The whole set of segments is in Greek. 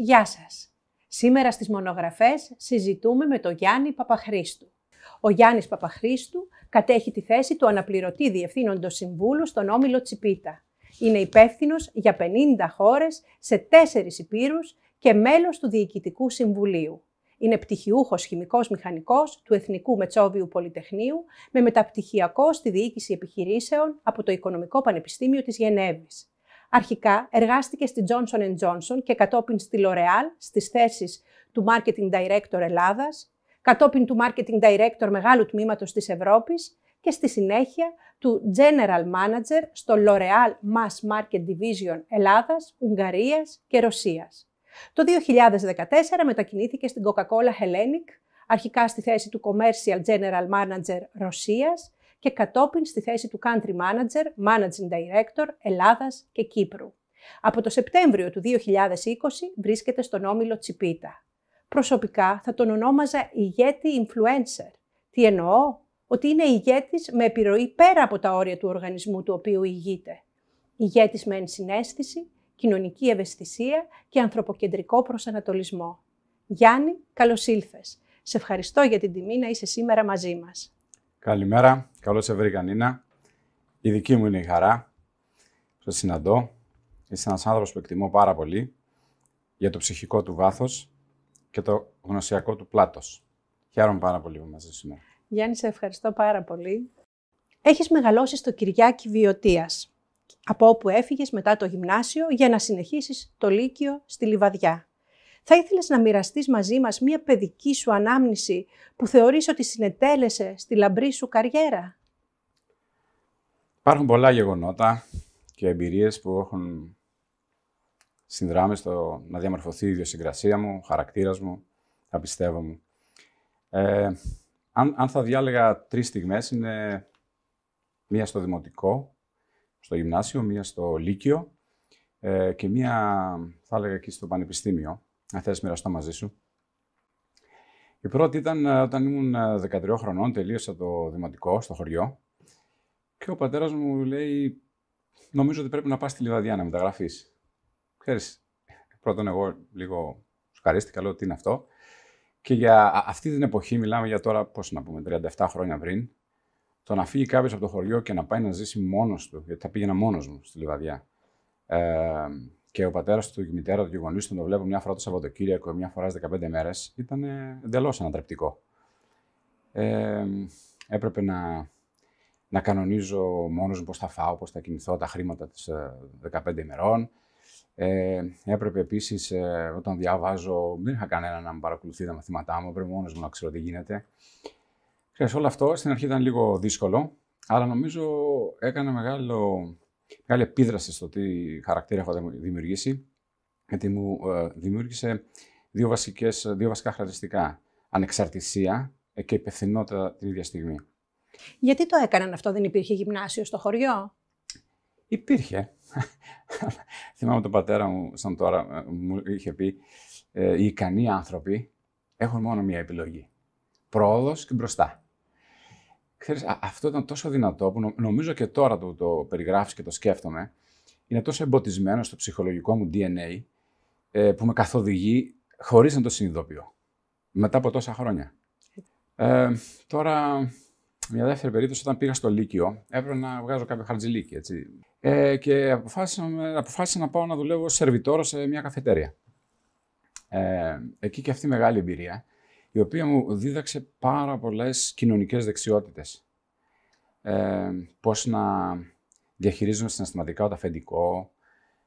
Γεια σας. Σήμερα στις μονογραφές συζητούμε με τον Γιάννη Παπαχρίστου. Ο Γιάννης Παπαχρίστου κατέχει τη θέση του αναπληρωτή διευθύνοντος συμβούλου στον Όμιλο Τσιπίτα. Είναι υπεύθυνος για 50 χώρες σε τέσσερις υπήρους και μέλος του Διοικητικού Συμβουλίου. Είναι πτυχιούχος χημικός μηχανικός του Εθνικού Μετσόβιου Πολυτεχνείου με μεταπτυχιακό στη διοίκηση επιχειρήσεων από το Οικονομικό Πανεπιστήμιο της Γενέβης. Αρχικά εργάστηκε στη Johnson Johnson και κατόπιν στη L'Oreal στις θέσεις του Marketing Director Ελλάδας, κατόπιν του Marketing Director Μεγάλου Τμήματος της Ευρώπης και στη συνέχεια του General Manager στο L'Oreal Mass Market Division Ελλάδας, Ουγγαρίας και Ρωσίας. Το 2014 μετακινήθηκε στην Coca-Cola Hellenic, αρχικά στη θέση του Commercial General Manager Ρωσίας και κατόπιν στη θέση του Country Manager, Managing Director Ελλάδας και Κύπρου. Από το Σεπτέμβριο του 2020 βρίσκεται στον όμιλο Τσιπίτα. Προσωπικά θα τον ονόμαζα ηγέτη influencer. Τι εννοώ; Ότι είναι ηγέτης με επιρροή πέρα από τα όρια του οργανισμού του οποίου ηγείται. Ηγέτης με ενσυναίσθηση, κοινωνική ευαισθησία και ανθρωποκεντρικό προσανατολισμό. Γιάννη, καλώς ήλθες. Σε ευχαριστώ για την τιμή να είσαι σήμερα μαζί μας. Καλημέρα, καλώς σε βρήκα Νίνα. Η δική μου είναι η χαρά. Σε συναντώ. Είσαι ένας άνθρωπος που εκτιμώ πάρα πολύ για το ψυχικό του βάθος και το γνωσιακό του πλάτος. Χαίρομαι πάρα πολύ που μαζί σήμερα. Γιάννη, σε ευχαριστώ πάρα πολύ. Έχεις μεγαλώσει στο Κυριάκη Βιωτίας, από όπου έφυγες μετά το γυμνάσιο για να συνεχίσεις το Λύκειο στη Λιβαδιά. Θα ήθελες να μοιραστείς μαζί μας μία παιδική σου ανάμνηση που θεωρείς ότι συνετέλεσε στη λαμπρή σου καριέρα; Υπάρχουν πολλά γεγονότα και εμπειρίες που έχουν συνδράμει στο να διαμορφωθεί η ιδιοσυγκρασία μου, ο χαρακτήρας μου, τα πιστεύω μου. Ε, αν, αν θα διάλεγα τρεις στιγμές, είναι μία στο δημοτικό, στο γυμνάσιο, μία στο λύκειο ε, και μία, θα έλεγα, εκεί στο πανεπιστήμιο αν θες μοιραστώ μαζί σου. Η πρώτη ήταν ε, όταν ήμουν 13 ε, χρονών, τελείωσα το δημοτικό στο χωριό και ο πατέρας μου λέει νομίζω ότι πρέπει να πας στη Λιβαδιά να μεταγραφείς. Ξέρεις, πρώτον εγώ λίγο σκαρίστηκα, λέω τι είναι αυτό. Και για αυτή την εποχή, μιλάμε για τώρα, πώς να πούμε, 37 χρόνια πριν, το να φύγει κάποιος από το χωριό και να πάει να ζήσει μόνος του, γιατί θα πήγαινα μόνος μου στη Λιβαδιά. Ε, και ο πατέρας του και η μητέρα του και οι γονείς του το βλέπουν μια φορά το Σαββατοκύριακο, μια φορά στις 15 μέρες, ήταν εντελώς ανατρεπτικό. Ε, έπρεπε να, να κανονίζω μόνος μου πώς θα φάω, πώς θα κινηθώ, τα χρήματα της 15 ε, ημερών. Ε, έπρεπε επίσης, ε, όταν διάβαζω, δεν είχα κανένα να με παρακολουθεί τα μαθήματά μου, έπρεπε μόνος μου να ξέρω τι γίνεται. Ξέρεις, όλο αυτό στην αρχή ήταν λίγο δύσκολο, αλλά νομίζω έκανε μεγάλο μεγάλη επίδραση στο τι χαρακτήρα έχω δημιουργήσει, γιατί μου ε, δημιούργησε δύο, βασικές, δύο βασικά χαρακτηριστικά. Ανεξαρτησία και υπευθυνότητα την ίδια στιγμή. Γιατί το έκαναν αυτό, δεν υπήρχε γυμνάσιο στο χωριό; Υπήρχε. Θυμάμαι τον πατέρα μου, σαν τώρα, ε, μου είχε πει ε, οι ικανοί άνθρωποι έχουν μόνο μία επιλογή. Πρόοδος και μπροστά. Ξέρεις, αυτό ήταν τόσο δυνατό που νομίζω και τώρα το, το περιγράφεις και το σκέφτομαι. Είναι τόσο εμποτισμένο στο ψυχολογικό μου DNA ε, που με καθοδηγεί χωρίς να το συνειδητοποιώ. Μετά από τόσα χρόνια. Ε, τώρα, μια δεύτερη περίπτωση, όταν πήγα στο Λύκειο, έπρεπε να βγάζω κάποιο χαρτζηλίκι, έτσι. Ε, και αποφάσισα, αποφάσισα να πάω να δουλεύω ως σερβιτόρο σε μια καφετέρια. Ε, εκεί και αυτή η μεγάλη εμπειρία η οποία μου δίδαξε πάρα πολλές κοινωνικές δεξιότητες. Ε, πώς να διαχειρίζομαι συναισθηματικά το αφεντικό,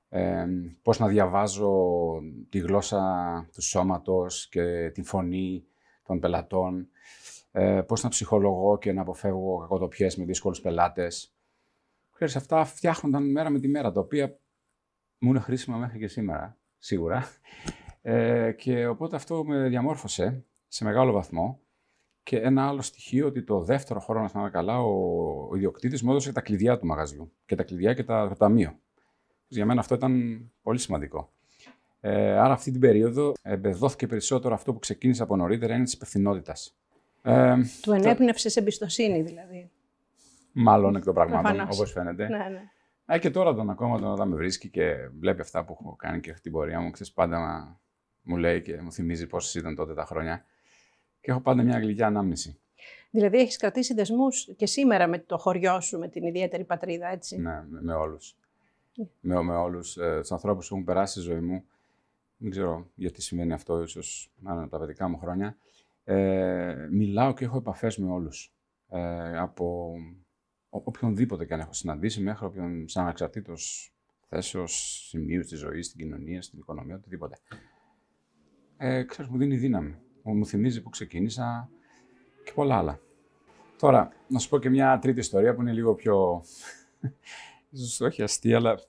ε, πώς να διαβάζω τη γλώσσα του σώματος και τη φωνή των πελατών, ε, πώς να ψυχολογώ και να αποφεύγω κακοτοπιές με δύσκολους πελάτες. Ξέρεις, αυτά φτιάχνονταν μέρα με τη μέρα, τα οποία μου είναι χρήσιμα μέχρι και σήμερα, σίγουρα. Ε, και οπότε αυτό με διαμόρφωσε σε μεγάλο βαθμό. Και ένα άλλο στοιχείο ότι το δεύτερο χρόνο, να θυμάμαι καλά, ο, ο ιδιοκτήτης μου έδωσε τα κλειδιά του μαγαζιού και τα κλειδιά και τα, το ταμείο. Για μένα αυτό ήταν πολύ σημαντικό. Ε, άρα αυτή την περίοδο εμπεδόθηκε περισσότερο αυτό που ξεκίνησε από νωρίτερα, είναι της υπευθυνότητας. Ε, του ενέπνευσες το... εμπιστοσύνη δηλαδή. Μάλλον εκ των πραγμάτων, όπως φαίνεται. Ναι, ναι. Ε, και τώρα τον ακόμα όταν με βρίσκει και βλέπει αυτά που έχω κάνει και την πορεία μου, ξέρεις πάντα μου λέει και μου θυμίζει πόσες ήταν τότε τα χρόνια. Και έχω πάντα μια γλυκιά ανάμνηση. Δηλαδή, έχεις κρατήσει δεσμούς και σήμερα με το χωριό σου, με την ιδιαίτερη πατρίδα, έτσι; Ναι, με, με όλους. Mm. Με, με όλους ε, τους ανθρώπους που έχουν περάσει στη ζωή μου. Δεν ξέρω γιατί σημαίνει αυτό, ίσως να τα παιδικά μου χρόνια. Ε, μιλάω και έχω επαφές με όλους. Ε, από οποιονδήποτε και αν έχω συναντήσει, μέχρι όποιον σαν ανεξαρτήτως θέσεως, σημείου στη ζωή, στην κοινωνία, στην οικονομία, οτιδήποτε. Ε, ξέρεις, μου δίνει δύναμη. Μου θυμίζει που ξεκίνησα και πολλά άλλα. Τώρα, να σου πω και μια τρίτη ιστορία που είναι λίγο πιο. ίσως όχι αστεία, αλλά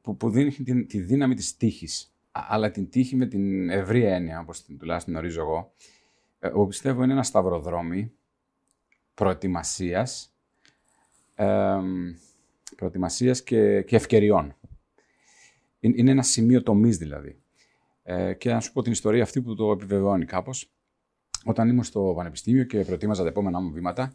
που, που δίνει τη, τη δύναμη της τύχης. Αλλά την τύχη με την ευρία έννοια, όπως την τουλάχιστον γνωρίζω εγώ, ε, εγώ πιστεύω είναι ένα σταυροδρόμι προετοιμασίας, ε, προετοιμασίας και, και ευκαιριών. Είναι ένα σημείο τομής δηλαδή. Ε, και να σου πω την ιστορία αυτή που το επιβεβαιώνει κάπως. Όταν ήμουν στο πανεπιστήμιο και προετοίμαζα τα επόμενά μου βήματα,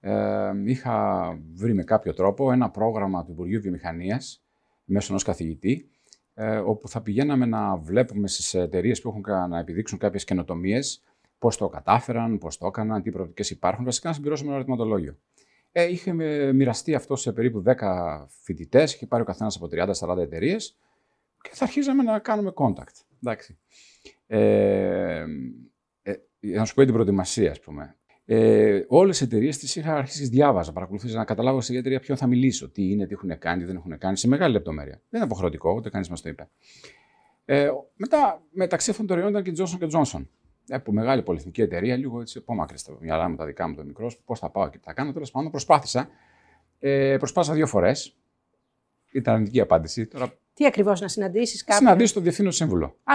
ε, είχα βρει με κάποιο τρόπο ένα πρόγραμμα του Υπουργείου Βιομηχανίας μέσω ενός καθηγητή, ε, όπου θα πηγαίναμε να βλέπουμε στις εταιρείες που έχουν να επιδείξουν κάποιες καινοτομίες, πώς το κατάφεραν, πώς το έκαναν, τι προοπτικές υπάρχουν, βασικά να συμπληρώσουμε ένα ερωτηματολόγιο. Ε, είχε μοιραστεί αυτό σε περίπου 10 φοιτητές, είχε πάρει ο καθένας από 30-40 εταιρείες και θα αρχίζαμε να κάνουμε contact. Εντάξει. Ε, ε, να σου πω την προετοιμασία, ας πούμε. Ε, Όλες τι εταιρείες τις είχα αρχίσει διάβαζα, παρακολουθούσα να καταλάβω σε εταιρεία ποιον θα μιλήσω, τι είναι, τι έχουν κάνει, τι δεν έχουν κάνει, σε μεγάλη λεπτομέρεια. Δεν είναι αποχρεωτικό, ούτε κανείς μας το είπε. Ε, μετά, μεταξύ αυτών των εταιρεών ήταν και Johnson Johnson. Ε, από μεγάλη πολυεθνική εταιρεία, λίγο έτσι απόμακρη στα μυαλά μου, τα δικά μου το μικρό, πώς θα πάω και τι θα κάνω. Τέλος πάντων, προσπάθησα. Ε, προσπάθησα δύο φορές. Ήταν αρνητική απάντηση. Τώρα τι ακριβώς να συναντήσεις κάποιον; Συναντήσει τον διευθύνων σύμβουλο. Α,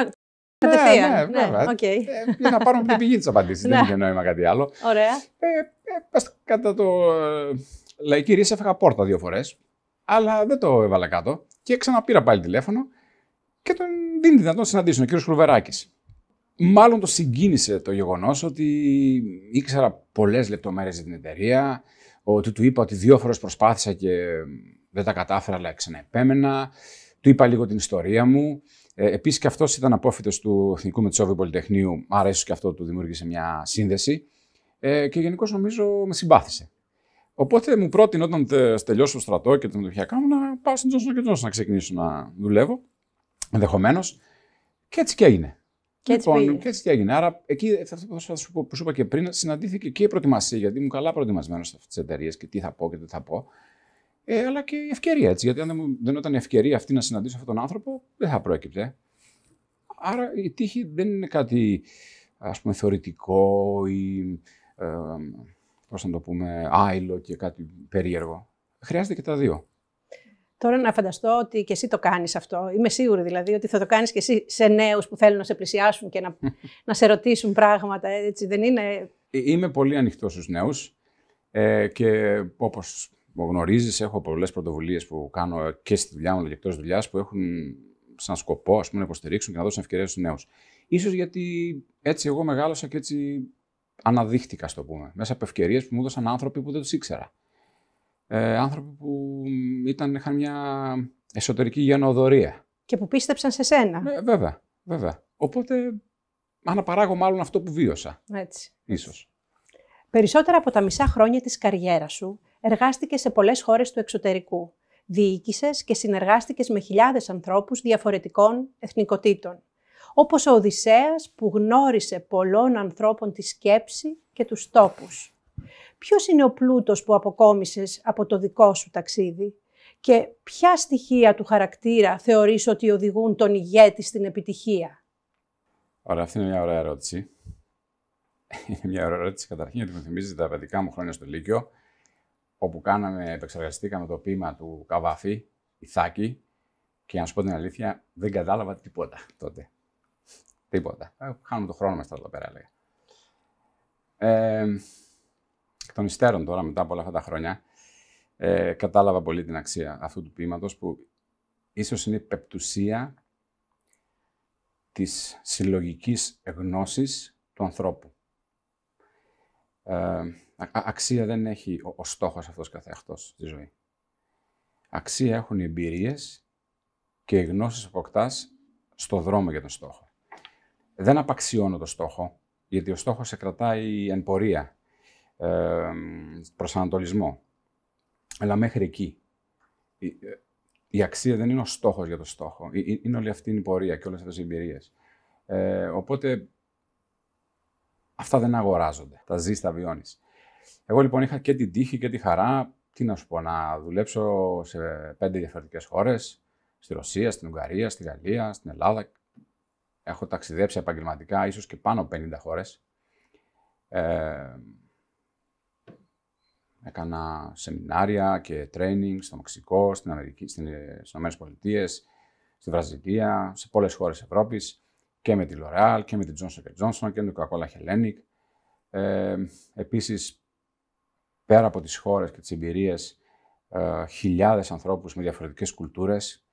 κατευθείαν. Ναι, ναι, βέβαια. Okay. Ε, για να πάρουμε την πηγή της απαντήση. δεν είχε νόημα κάτι άλλο. Ωραία. Ε, ε, κατά το ε, λαϊκή ρίση έφεγα πόρτα δύο φορές, αλλά δεν το έβαλα κάτω. Και ξαναπήρα πάλι τηλέφωνο και τον δίνει δυνατόν να συναντήσουν, ο κύριος Χρουβεράκη. Μάλλον το συγκίνησε το γεγονός ότι ήξερα πολλές λεπτομέρειες για την εταιρεία, ότι του είπα ότι δύο φορές προσπάθησα και δεν τα κατάφερα, αλλά ξαναεπέμενα. Του είπα λίγο την ιστορία μου. Ε, Επίσης και αυτός ήταν απόφυτο του Εθνικού Μετσόβιου Πολυτεχνείου, άρα ίσω και αυτό του δημιούργησε μια σύνδεση. Ε, και γενικώς νομίζω με συμπάθησε. Οπότε μου πρότεινε όταν τελειώσω το στρατό και τον πια κάνω να πάω στην Johnson Johnson να ξεκινήσω να δουλεύω. Ενδεχομένως. Και έτσι και έγινε. Και έτσι, λοιπόν, και έτσι και έγινε. Άρα εκεί, αυτό που σου είπα και πριν, συναντήθηκε και η προετοιμασία, γιατί ήμουν καλά προετοιμασμένος σε αυτές τις εταιρείες και τι θα πω και τι θα πω ε, αλλά και η ευκαιρία έτσι. Γιατί αν δεν, δεν ήταν η ευκαιρία αυτή να συναντήσω αυτόν τον άνθρωπο, δεν θα προέκυπτε. Άρα η τύχη δεν είναι κάτι ας πούμε θεωρητικό ή ε, πώς να το πούμε, άειλο και κάτι περίεργο. Χρειάζεται και τα δύο. Τώρα να φανταστώ ότι και εσύ το κάνεις αυτό. Είμαι σίγουρη δηλαδή ότι θα το κάνεις και εσύ σε νέους που θέλουν να σε πλησιάσουν και να, να σε ρωτήσουν πράγματα. Έτσι δεν είναι... Ε, είμαι πολύ ανοιχτός στους νέους ε, και όπως γνωρίζεις, έχω πολλές πρωτοβουλίες που κάνω και στη δουλειά μου αλλά και εκτός δουλειάς που έχουν σαν σκοπό ας πούμε, να υποστηρίξουν και να δώσουν ευκαιρίες στους νέους. σω γιατί έτσι εγώ μεγάλωσα και έτσι αναδείχτηκα, στο πούμε, μέσα από ευκαιρίες που μου έδωσαν άνθρωποι που δεν τους ήξερα. Ε, άνθρωποι που ήταν, είχαν μια εσωτερική γενοδορία. Και που πίστεψαν σε σένα. Ε, βέβαια, βέβαια. Οπότε αναπαράγω μάλλον αυτό που βίωσα. Έτσι. Ίσως. Περισσότερα από τα μισά χρόνια της καριέρας σου εργάστηκες σε πολλές χώρες του εξωτερικού. Διοίκησες και συνεργάστηκες με χιλιάδες ανθρώπους διαφορετικών εθνικοτήτων. Όπως ο Οδυσσέας που γνώρισε πολλών ανθρώπων τη σκέψη και τους τόπους. Ποιος είναι ο πλούτος που αποκόμισες από το δικό σου ταξίδι και ποια στοιχεία του χαρακτήρα θεωρείς ότι οδηγούν τον ηγέτη στην επιτυχία; Ωραία, αυτή είναι μια ωραία ερώτηση. Είναι μια ωραία ερώτηση καταρχήν γιατί μου θυμίζει τα παιδικά μου χρόνια στο Λύκειο όπου κάναμε, επεξεργαστήκαμε το ποίημα του Καβάφη, Ιθάκη, και να σου πω την αλήθεια, δεν κατάλαβα τίποτα τότε. Τίποτα. Ε, χάνουμε το χρόνο μας εδώ πέρα, έλεγα. Ε, εκ των υστέρων τώρα, μετά από όλα αυτά τα χρόνια, ε, κατάλαβα πολύ την αξία αυτού του ποίηματος, που ίσως είναι η πεπτουσία της συλλογικής γνώσης του ανθρώπου. Ε, αξία δεν έχει ο, ο στόχος αυτός καθεαυτός στη ζωή. Αξία έχουν οι εμπειρίες και οι γνώσεις που αποκτάς στο δρόμο για τον στόχο. δεν απαξιώνω το στόχο, γιατί ο στόχος σε κρατάει εν πορεία, ε, προς ανατολισμό. Αλλά μέχρι εκεί. Η, η αξία δεν είναι ο στόχος για το στόχο. Είναι όλη αυτή η πορεία και όλες αυτές οι εμπειρίες. Ε, οπότε, αυτά δεν αγοράζονται. Τα ζεις, τα βιώνεις. Εγώ λοιπόν είχα και την τύχη και τη χαρά, τι να σου πω, να δουλέψω σε πέντε διαφορετικές χώρες, στη Ρωσία, στην Ουγγαρία, στη Γαλλία, στην Ελλάδα. Έχω ταξιδέψει επαγγελματικά, ίσως και πάνω από 50 χώρες. Ε, έκανα σεμινάρια και training στο Μεξικό, στην Αμερική, στην, στις Πολιτείες, στη Βραζιλία, σε πολλές χώρες Ευρώπης και με τη L'Oreal και με τη Johnson Johnson και με την Coca-Cola Hellenic. Ε, επίσης, πέρα από τις χώρες και τις εμπειρίες, ε, χιλιάδες ανθρώπους με διαφορετικές κουλτούρες,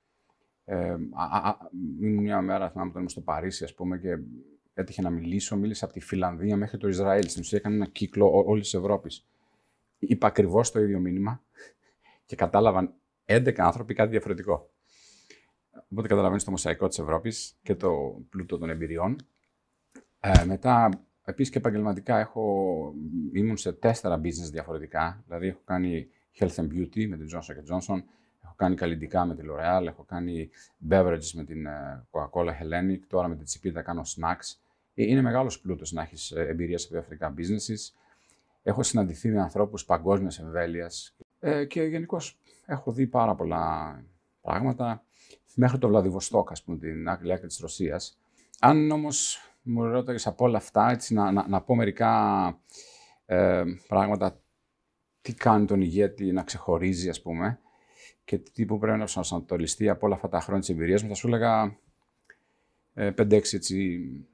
ε, ήμουν μια μέρα, θυμάμαι, όταν ήμουν στο Παρίσι, ας πούμε, και έτυχε να μιλήσω. Μίλησα από τη Φιλανδία μέχρι το Ισραήλ. Στην ουσία έκανε ένα κύκλο όλης της Ευρώπης. Είπα ακριβώς το ίδιο μήνυμα και κατάλαβαν 11 άνθρωποι κάτι διαφορετικό. Οπότε καταλαβαίνεις το μοσαϊκό της Ευρώπης και το πλούτο των εμπειριών. Ε, μετά, επίσης και επαγγελματικά, έχω, ήμουν σε τέσσερα business διαφορετικά. Δηλαδή, έχω κάνει health and beauty με την Johnson Johnson, Έχω κάνει καλλιτικά με τη L'Oreal, έχω κάνει beverages με την ε, Coca-Cola Hellenic, τώρα με την Chipita κάνω snacks. Ε, είναι μεγάλος πλούτος να έχεις ε, εμπειρία σε διαφορετικά businesses. Έχω συναντηθεί με ανθρώπους παγκόσμιας εμβέλειας ε, και γενικώς έχω δει πάρα πολλά πράγματα. Μέχρι το Βλαδιβοστόκ, ας πούμε, την άκρη άκρη της Ρωσίας. Αν όμως μου ρώταγες από όλα αυτά, έτσι, να, να, να πω μερικά ε, πράγματα, τι κάνει τον ηγέτη να ξεχωρίζει, ας πούμε, και τι που πρέπει να προσανατολιστεί από όλα αυτά τα χρόνια της εμπειρίας μου, θα σου έλεγα 5-6 ε,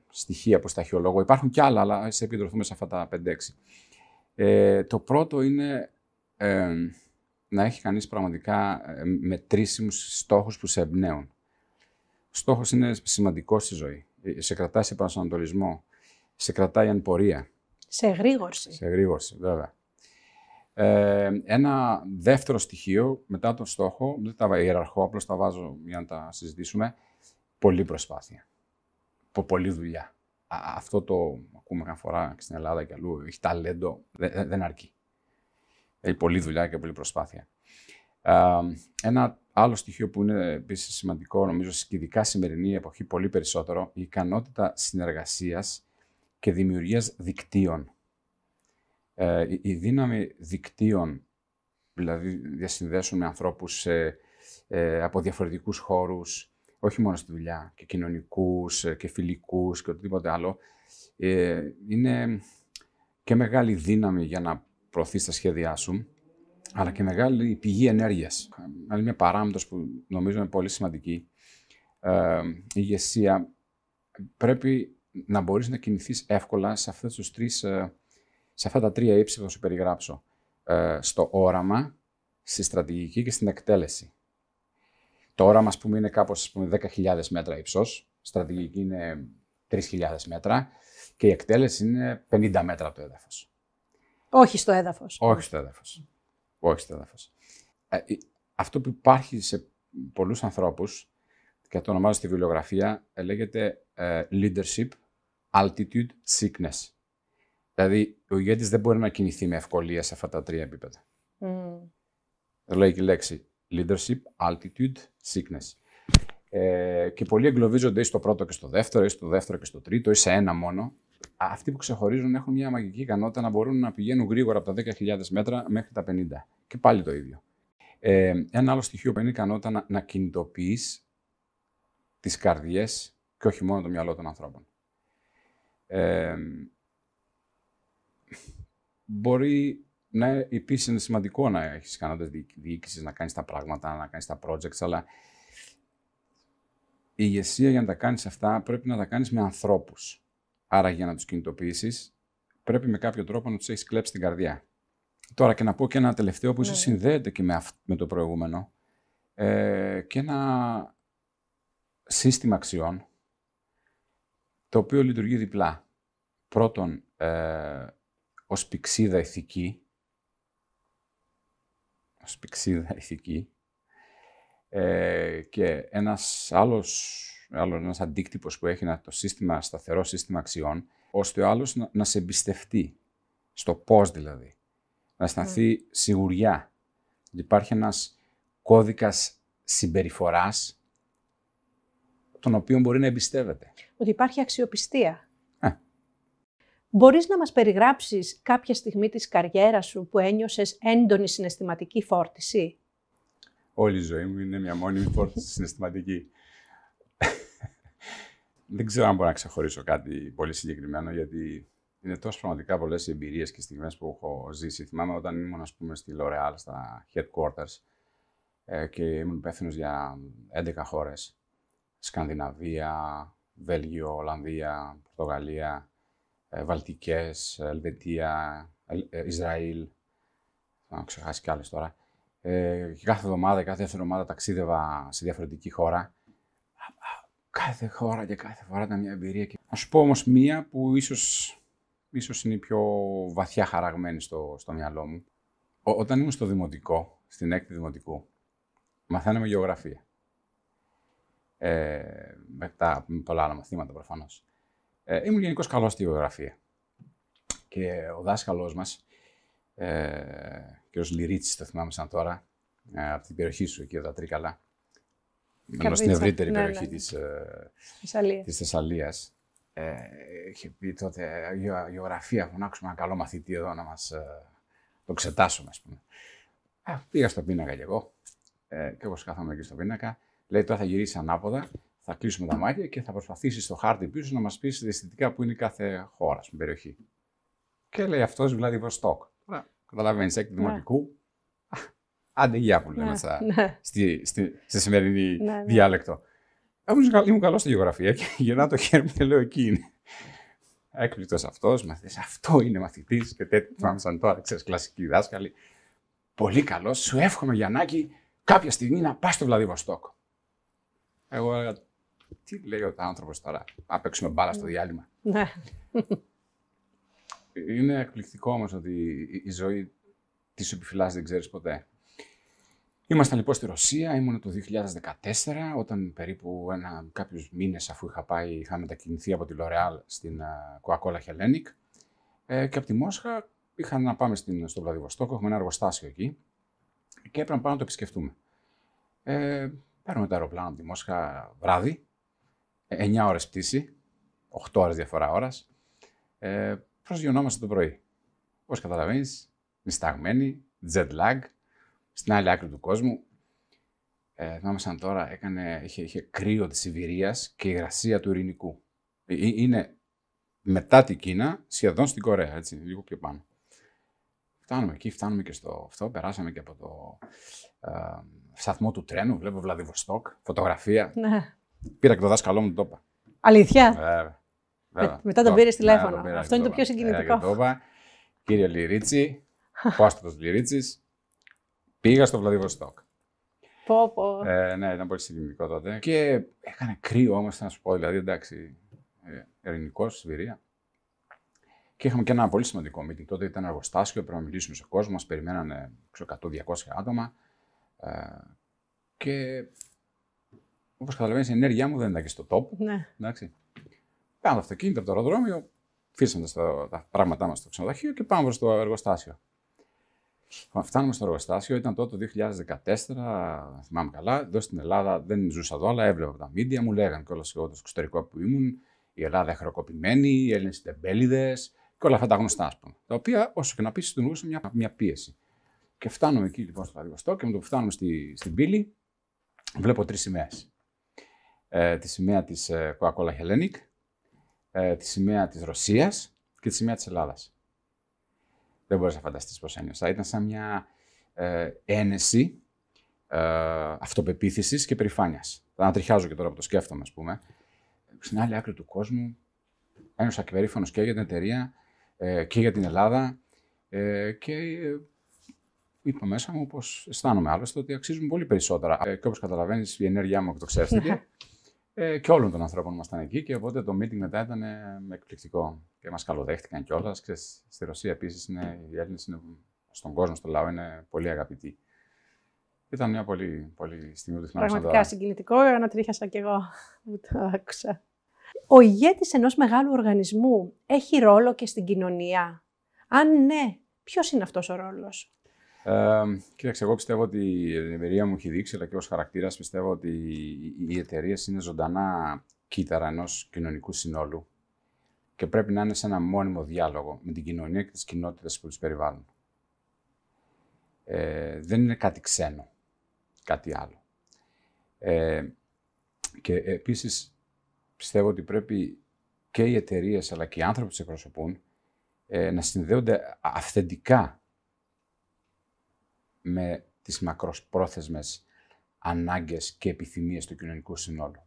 στοιχεία που σταχυολόγω. Υπάρχουν κι άλλα, αλλά σε επικεντρωθούμε σε αυτά τα 5-6. Ε, το πρώτο είναι ε, να έχει κανείς πραγματικά ε, μετρήσιμους στόχους που σε εμπνέουν. Ο στόχος είναι σημαντικό στη ζωή. Ε, σε κρατάει σε προσανατολισμό. Σε κρατάει εν πορεία. Σε εγρήγορση. Σε εγρήγορση, βέβαια. Ε, ένα δεύτερο στοιχείο μετά τον στόχο, δεν τα ιεραρχώ, απλώς τα βάζω για να τα συζητήσουμε, πολλή προσπάθεια. Πο, πολλή δουλειά. αυτό το ακούμε καμιά φορά στην Ελλάδα και αλλού, έχει ταλέντο, δεν, δεν αρκεί. Έχει πολλή δουλειά και πολλή προσπάθεια. Ε, ένα άλλο στοιχείο που είναι επίσης σημαντικό, νομίζω, ειδικά σημερινή εποχή, πολύ περισσότερο, η ικανότητα συνεργασίας και δημιουργίας δικτύων ε, η δύναμη δικτύων, δηλαδή διασυνδέσουν με ανθρώπους ε, από διαφορετικούς χώρους, όχι μόνο στη δουλειά, και κοινωνικούς ε, και φιλικούς και οτιδήποτε άλλο, ε, είναι και μεγάλη δύναμη για να προωθείς τα σχέδιά σου, αλλά και μεγάλη πηγή ενέργειας. Άλλη μια παράμετρος που νομίζω είναι πολύ σημαντική. Ε, η ηγεσία πρέπει να μπορείς να κινηθείς εύκολα σε αυτές τους τρεις σε αυτά τα τρία ύψη θα σου περιγράψω. Ε, στο όραμα, στη στρατηγική και στην εκτέλεση. Το όραμα, ας πούμε, είναι κάπως 10.000 μέτρα ύψος, στρατηγική είναι 3.000 μέτρα και η εκτέλεση είναι 50 μέτρα από το έδαφος. Όχι στο έδαφος. Όχι στο έδαφος. Όχι στο έδαφος. Ε, αυτό που υπάρχει σε πολλούς ανθρώπους και το ονομάζω στη βιβλιογραφία ε, λέγεται ε, leadership altitude sickness. Δηλαδή, ο ηγέτης δεν μπορεί να κινηθεί με ευκολία σε αυτά τα τρία επίπεδα. Mm. Λέει και η λέξη leadership, altitude, sickness. Ε, και πολλοί εγκλωβίζονται ή στο πρώτο και στο δεύτερο, ή στο δεύτερο και στο τρίτο, ή σε ένα μόνο. Αυτοί που ξεχωρίζουν έχουν μια μαγική ικανότητα να μπορούν να πηγαίνουν γρήγορα από τα 10.000 μέτρα μέχρι τα 50. Και πάλι το ίδιο. Ε, ένα άλλο στοιχείο που είναι η ικανότητα να, να κινητοποιείς τις καρδιές και όχι μόνο το μυαλό των ανθρώπων. Ε, μπορεί να επίσης είναι σημαντικό να έχεις ικανότητες διοίκησης, να κάνεις τα πράγματα, να κάνεις τα projects, αλλά η ηγεσία για να τα κάνεις αυτά πρέπει να τα κάνεις με ανθρώπους. Άρα για να τους κινητοποιήσεις, πρέπει με κάποιο τρόπο να τους έχεις κλέψει την καρδιά. Τώρα και να πω και ένα τελευταίο που ίσως ναι. συνδέεται και με, με το προηγούμενο. Ε, και ένα σύστημα αξιών το οποίο λειτουργεί διπλά. Πρώτον, ε, ως πηξίδα ηθική, ως πηξίδα ηθική, ε, και ένας άλλος άλλο ένας αντίκτυπος που έχει ένα, το σύστημα, σταθερό σύστημα αξιών, ώστε ο άλλος να, να σε εμπιστευτεί. Στο πώς δηλαδή. Να αισθανθεί σιγουριά. Υπάρχει ένας κώδικας συμπεριφοράς τον οποίο μπορεί να εμπιστεύεται. Ότι υπάρχει αξιοπιστία. Ε. Μπορείς να μας περιγράψεις κάποια στιγμή της καριέρας σου που ένιωσες έντονη συναισθηματική φόρτιση; Όλη η ζωή μου είναι μια μόνιμη φόρτιση συναισθηματική. Δεν ξέρω αν μπορώ να ξεχωρίσω κάτι πολύ συγκεκριμένο, γιατί είναι τόσο πραγματικά πολλές οι εμπειρίες και στιγμές που έχω ζήσει. Θυμάμαι όταν ήμουν, ας πούμε, στη L'Oréal, στα headquarters, ε, και ήμουν υπεύθυνος για 11 χώρες. Σκανδιναβία, Βέλγιο, Ολλανδία, Πορτογαλία, ε, Βαλτικές, Ελβετία, ε, Ισραήλ. Θα έχω ξεχάσει κι άλλες τώρα. Ε, και κάθε εβδομάδα, κάθε δεύτερη εβδομάδα ταξίδευα σε διαφορετική χώρα. Κάθε χώρα και κάθε φορά ήταν μια εμπειρία. Να σου πω όμως μία που ίσως, ίσως είναι η πιο βαθιά χαραγμένη στο, στο μυαλό μου. όταν ήμουν στο δημοτικό, στην έκτη δημοτικού, μαθαίναμε γεωγραφία. Ε, μετά με πολλά άλλα μαθήματα προφανώς. Ε, ήμουν γενικώ καλός στη γεωγραφία. Και ο δάσκαλός μας, ε, κ. Λυρίτσι, το θυμάμαι σαν τώρα, ε, από την περιοχή σου εκεί, τα Τρίκαλα. Ενώ στην ευρύτερη ναι, περιοχή ναι. της, ε, της Θεσσαλίας. Ε, είχε πει τότε γεωγραφία, να άκουσουμε ένα καλό μαθητή εδώ να μας ε, το εξετάσουμε, ας πούμε. Ε, πήγα στο πίνακα κι εγώ. Ε, και όπως κάθομαι εκεί στο πίνακα, λέει τώρα θα γυρίσεις ανάποδα, θα κλείσουμε τα μάτια και θα προσπαθήσεις στο χάρτη πίσω να μας πεις διαστητικά που είναι κάθε χώρα στην περιοχή. Και λέει αυτός Βλαδιβοστόκ. Καταλαβαίνεις, έκτη ναι. δημοτικού. Άντε γεια που λέμε ναι, ναι. στη, στη, στη σημερινή ναι, διάλεκτο. Εγώ ήμουν καλός στη γεωγραφία και γυρνάω το χέρι μου και λέω εκεί είναι. Έκπληκτος αυτός, μαθητή. Αυτό είναι μαθητής και τέτοιο. Θυμάμαι σαν τώρα, ξέρεις, κλασική δάσκαλη. Πολύ καλός. Σου εύχομαι, Γιαννάκη, κάποια στιγμή να πας στο Βλαδιβοστόκ. Εγώ έλεγα, τι λέει ο άνθρωπος τώρα, να παίξουμε μπάλα στο διάλειμμα. Ναι. Είναι εκπληκτικό όμως ότι η ζωή τι σου επιφυλάσσει δεν ξέρεις ποτέ. Ήμασταν λοιπόν στη Ρωσία, ήμουν το 2014, όταν περίπου ένα, κάποιους μήνες αφού είχα πάει, είχα μετακινηθεί από τη L'Oréal στην uh, Coca-Cola Hellenic ε, και από τη Μόσχα είχα να πάμε στην, στο Βλαδιβοστόκο, έχουμε ένα εργοστάσιο εκεί και έπρεπε να πάμε να το επισκεφτούμε. Ε, Παίρνουμε το αεροπλάνο από τη Μόσχα βράδυ, 9 ώρες πτήση, 8 ώρες διαφορά ώρας. Ε, προσγειωνόμαστε το πρωί. Όπως καταλαβαίνεις, νησταγμένοι, jet lag, στην άλλη άκρη του κόσμου. Ε, θυμάμαι σαν τώρα, έκανε, είχε, είχε κρύο της Σιβηρίας και υγρασία του Ειρηνικού. Ε, ε, είναι μετά την Κίνα, σχεδόν στην Κορέα, έτσι, λίγο πιο πάνω. Φτάνουμε εκεί, φτάνουμε και στο αυτό, περάσαμε και από το ε, σταθμό του τρένου, βλέπω Βλαδιβοστόκ, φωτογραφία. Ναι. Πήρα και το δάσκαλό μου, το είπα. Αλήθεια; Βέβαια. μετά τον πήρες τηλέφωνο. Ναι, Αυτό είναι το πιο συγκινητικό. το είπα. Κύριε Λυρίτσι, Πόστατο Λυρίτσι, πήγα στο Βλαδιβοστόκ. Πω, πω. Ε, ναι, ήταν πολύ συγκινητικό τότε. Και έκανε κρύο όμως, να σου πω, δηλαδή εντάξει, ε, ελληνικό, Σιβηρία. Και είχαμε και ένα πολύ σημαντικό meeting. Τότε ήταν εργοστάσιο, πρέπει να μιλήσουμε σε κόσμο. Μας περιμένανε 100-200 άτομα. Ε, και όπως καταλαβαίνεις, η ενέργειά μου δεν ήταν και στο top. Ναι. Εντάξει. Πάμε το αυτοκίνητο από το αεροδρόμιο, φύσαμε τα πράγματά μας στο ξενοδοχείο και πάμε προς το εργοστάσιο. Φτάνουμε στο εργοστάσιο, ήταν τότε το 2014, θυμάμαι καλά. Εδώ στην Ελλάδα δεν ζούσα εδώ, αλλά έβλεπα από τα μίντια, μου λέγανε κιόλας εγώ το εξωτερικό που ήμουν, η Ελλάδα χρεοκοπημένη, οι Έλληνες τεμπέληδες και όλα αυτά τα γνωστά, ας πούμε. Τα οποία όσο και να πεις, δημιουργούσαν μια, μια πίεση. Και φτάνουμε εκεί λοιπόν στο Βλαδιβοστό και με το που φτάνουμε στη, στην πύλη, βλέπω τρεις σημαίες. Ε, τη σημαία της ε, Coca-Cola Hellenic, ε, τη σημαία της Ρωσίας και τη σημαία της Ελλάδας. Δεν μπορείς να φανταστείς πώς ένιωσα. Ήταν σαν μια ε, ένεση ε, αυτοπεποίθησης και περηφάνειας. Θα ανατριχιάζω και τώρα που το σκέφτομαι, ας πούμε. Στην άλλη άκρη του κόσμου ένιωσα και περήφανος και για την εταιρεία ε, και για την Ελλάδα. Ε, και είπα μέσα μου πως αισθάνομαι άλλωστε ότι αξίζουμε πολύ περισσότερα. Ε, και όπως καταλαβαίνεις, η ενέργειά μου εκτοξεύτηκε. ε, και όλων των ανθρώπων ήμασταν εκεί και οπότε το meeting μετά ήταν ε, εκπληκτικό. Και μας καλοδέχτηκαν κιόλας. Στη Ρωσία επίσης οι Έλληνες στον κόσμο, στο λαό, είναι πολύ αγαπητοί. Ήταν μια πολύ, πολύ στιγμή που Πραγματικά συγκινητικό, ανατρίχιασα κι εγώ που το άκουσα. Ο ηγέτης ενός μεγάλου οργανισμού έχει ρόλο και στην κοινωνία; Αν ναι, ποιος είναι αυτός ο ρόλος; Ε, κοίταξε, εγώ πιστεύω ότι η εμπειρία μου έχει δείξει, αλλά και ως χαρακτήρας πιστεύω ότι οι εταιρείες είναι ζωντανά κύτταρα ενός κοινωνικού συνόλου και πρέπει να είναι σε ένα μόνιμο διάλογο με την κοινωνία και τις κοινότητες που τους περιβάλλουν. Ε, δεν είναι κάτι ξένο, κάτι άλλο. Ε, και επίσης πιστεύω ότι πρέπει και οι εταιρείες αλλά και οι άνθρωποι που τις εκπροσωπούν ε, να συνδέονται αυθεντικά με τις μακροσπρόθεσμες ανάγκες και επιθυμίες του κοινωνικού συνόλου.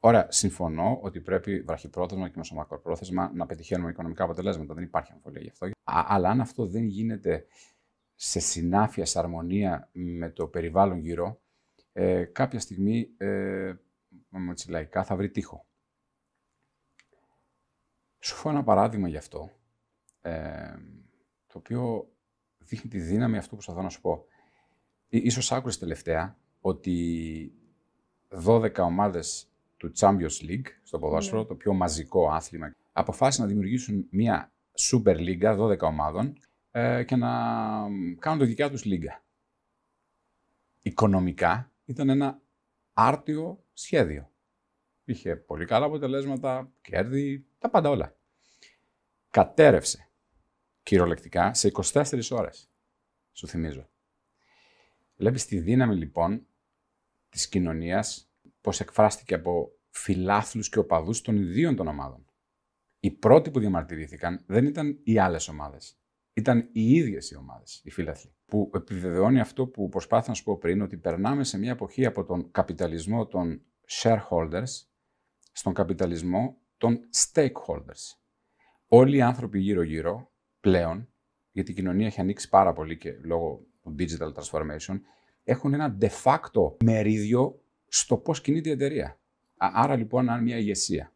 Ωραία, συμφωνώ ότι πρέπει βραχυπρόθεσμα και μεσομακροπρόθεσμα να πετυχαίνουμε οικονομικά αποτελέσματα. Δεν υπάρχει αμφιβολία γι' αυτό. αλλά αν αυτό δεν γίνεται σε συνάφεια, σε αρμονία με το περιβάλλον γύρω, ε, κάποια στιγμή, ε, με λαϊκά, θα βρει τείχο. Σου φω ένα παράδειγμα γι' αυτό, ε, το οποίο δείχνει τη δύναμη αυτού που θα να σου πω. Ίσως άκουσες τελευταία ότι 12 ομάδες του Champions League στο ποδόσφαιρο, ναι. το πιο μαζικό άθλημα, αποφάσισαν να δημιουργήσουν μια Super League 12 ομάδων ε, και να κάνουν το δικιά τους λίγα. Οικονομικά ήταν ένα άρτιο σχέδιο. Είχε πολύ καλά αποτελέσματα, κέρδη, τα πάντα όλα. Κατέρευσε κυριολεκτικά σε 24 ώρες, σου θυμίζω. Βλέπεις τη δύναμη λοιπόν της κοινωνίας, πώς εκφράστηκε από φιλάθλους και οπαδούς των ιδίων των ομάδων. Οι πρώτοι που διαμαρτυρήθηκαν δεν ήταν οι άλλες ομάδες. Ήταν οι ίδιες οι ομάδες, οι φίλαθλοι. Που επιβεβαιώνει αυτό που προσπάθησα να σου πω πριν, ότι περνάμε σε μια εποχή από τον καπιταλισμό των shareholders στον καπιταλισμό των stakeholders. Όλοι οι άνθρωποι γύρω-γύρω πλέον, γιατί η κοινωνία έχει ανοίξει πάρα πολύ και λόγω του digital transformation, έχουν ένα de facto μερίδιο στο πώς κινείται η εταιρεία. Άρα λοιπόν, αν μια ηγεσία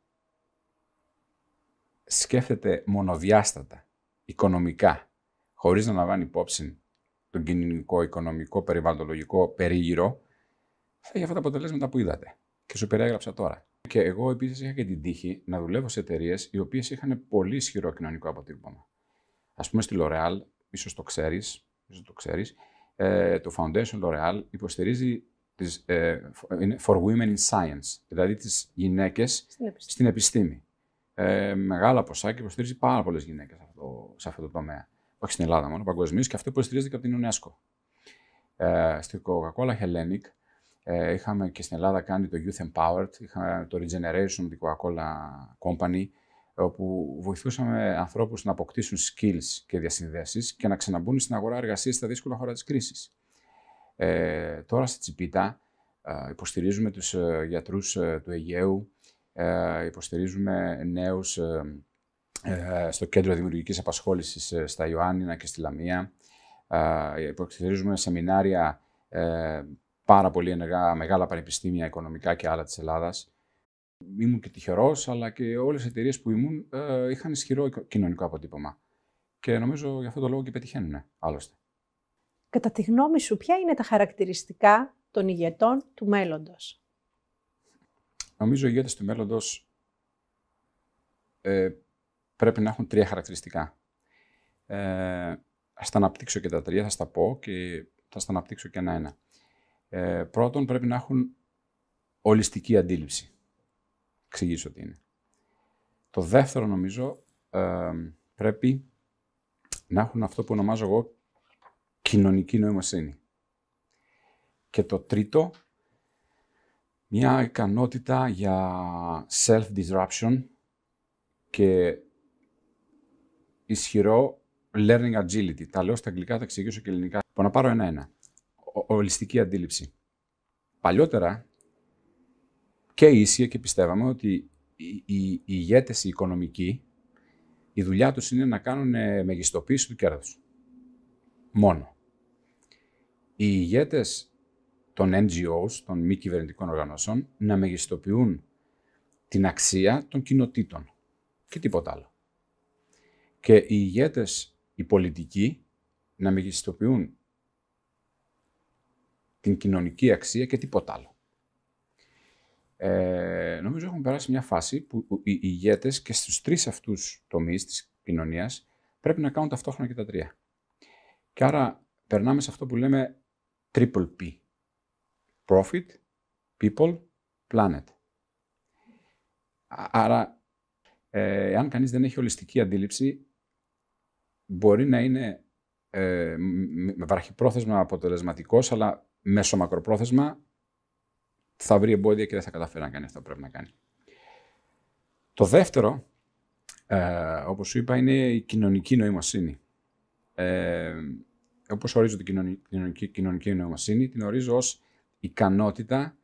σκέφτεται μονοδιάστατα, οικονομικά, χωρίς να λαμβάνει υπόψη τον κοινωνικό, οικονομικό, περιβαλλοντολογικό περίγυρο, θα έχει αυτά τα αποτελέσματα που είδατε. Και σου περιέγραψα τώρα. Και εγώ επίσης είχα και την τύχη να δουλεύω σε εταιρείες οι οποίες είχαν πολύ ισχυρό κοινωνικό αποτύπωμα. Α πούμε στη L'Oreal, ίσως το ξέρεις, το ξέρεις, ε, το Foundation L'Oreal υποστηρίζει τις, ε, for women in science, δηλαδή τις γυναίκες στην επιστήμη. Ε, μεγάλα ποσά και υποστηρίζει πάρα πολλές γυναίκες σε αυτό το τομέα. Όχι στην Ελλάδα μόνο, παγκοσμίως και αυτό υποστηρίζεται και από την UNESCO. Ε, στη Coca-Cola Hellenic ε, είχαμε και στην Ελλάδα κάνει το Youth Empowered, είχαμε το Regeneration, την Coca-Cola Company, όπου βοηθούσαμε ανθρώπους να αποκτήσουν skills και διασυνδέσεις και να ξαναμπούν στην αγορά εργασίας στα δύσκολα χώρα της κρίσης. Ε, τώρα στη Τσιπίτα ε, υποστηρίζουμε τους ε, γιατρούς ε, του Αιγαίου, υποστηρίζουμε νέους στο Κέντρο Δημιουργικής Απασχόλησης στα Ιωάννινα και στη Λαμία, υποστηρίζουμε σεμινάρια πάρα πολύ ενεργά, μεγάλα πανεπιστήμια, οικονομικά και άλλα της Ελλάδας. Ήμουν και τυχερός, αλλά και όλες οι εταιρείες που ήμουν είχαν ισχυρό κοινωνικό αποτύπωμα. Και νομίζω γι' αυτό το λόγο και πετυχαίνουν, άλλωστε. Κατά τη γνώμη σου, ποια είναι τα χαρακτηριστικά των ηγετών του μέλλοντος; Νομίζω οι ηγέτες του μέλλοντος ε, πρέπει να έχουν τρία χαρακτηριστικά. Ε, θα τα αναπτύξω και τα τρία, θα στα πω και θα στα αναπτύξω και ένα-ένα. Ε, πρώτον, πρέπει να έχουν ολιστική αντίληψη. Εξηγήσω τι είναι. Το δεύτερο, νομίζω, ε, πρέπει να έχουν αυτό που ονομάζω εγώ κοινωνική νοημοσύνη. Και το τρίτο, μια ικανότητα για self-disruption και ισχυρό learning agility. Τα λέω στα αγγλικά, θα εξηγήσω και ελληνικά. Πω να πάρω ένα-ένα. Ολιστική αντίληψη. Παλιότερα και ίσια και πιστεύαμε ότι οι, οι, οι ηγέτες οι οικονομικοί, η δουλειά τους είναι να κάνουν μεγιστοποίηση του κέρδους. Μόνο οι ηγέτες των NGOs, των μη κυβερνητικών οργανώσεων, να μεγιστοποιούν την αξία των κοινοτήτων και τίποτα άλλο. Και οι ηγέτες, οι πολιτικοί, να μεγιστοποιούν την κοινωνική αξία και τίποτα άλλο. Ε, νομίζω έχουμε περάσει μια φάση που οι ηγέτες και στους τρεις αυτούς τομείς της κοινωνίας πρέπει να κάνουν ταυτόχρονα και τα τρία. Και άρα περνάμε σε αυτό που λέμε triple P. Profit, people, planet. Άρα, ε, αν κανείς δεν έχει ολιστική αντίληψη, μπορεί να είναι ε, με βραχυπρόθεσμα αποτελεσματικός, αλλά μέσω μακροπρόθεσμα θα βρει εμπόδια και δεν θα καταφέρει να κάνει αυτό που πρέπει να κάνει. Το δεύτερο, ε, όπως σου είπα, είναι η κοινωνική νοημοσύνη. Ε, όπως ορίζω την κοινωνική, κοινωνική νοημοσύνη, την ορίζω ως ικανότητα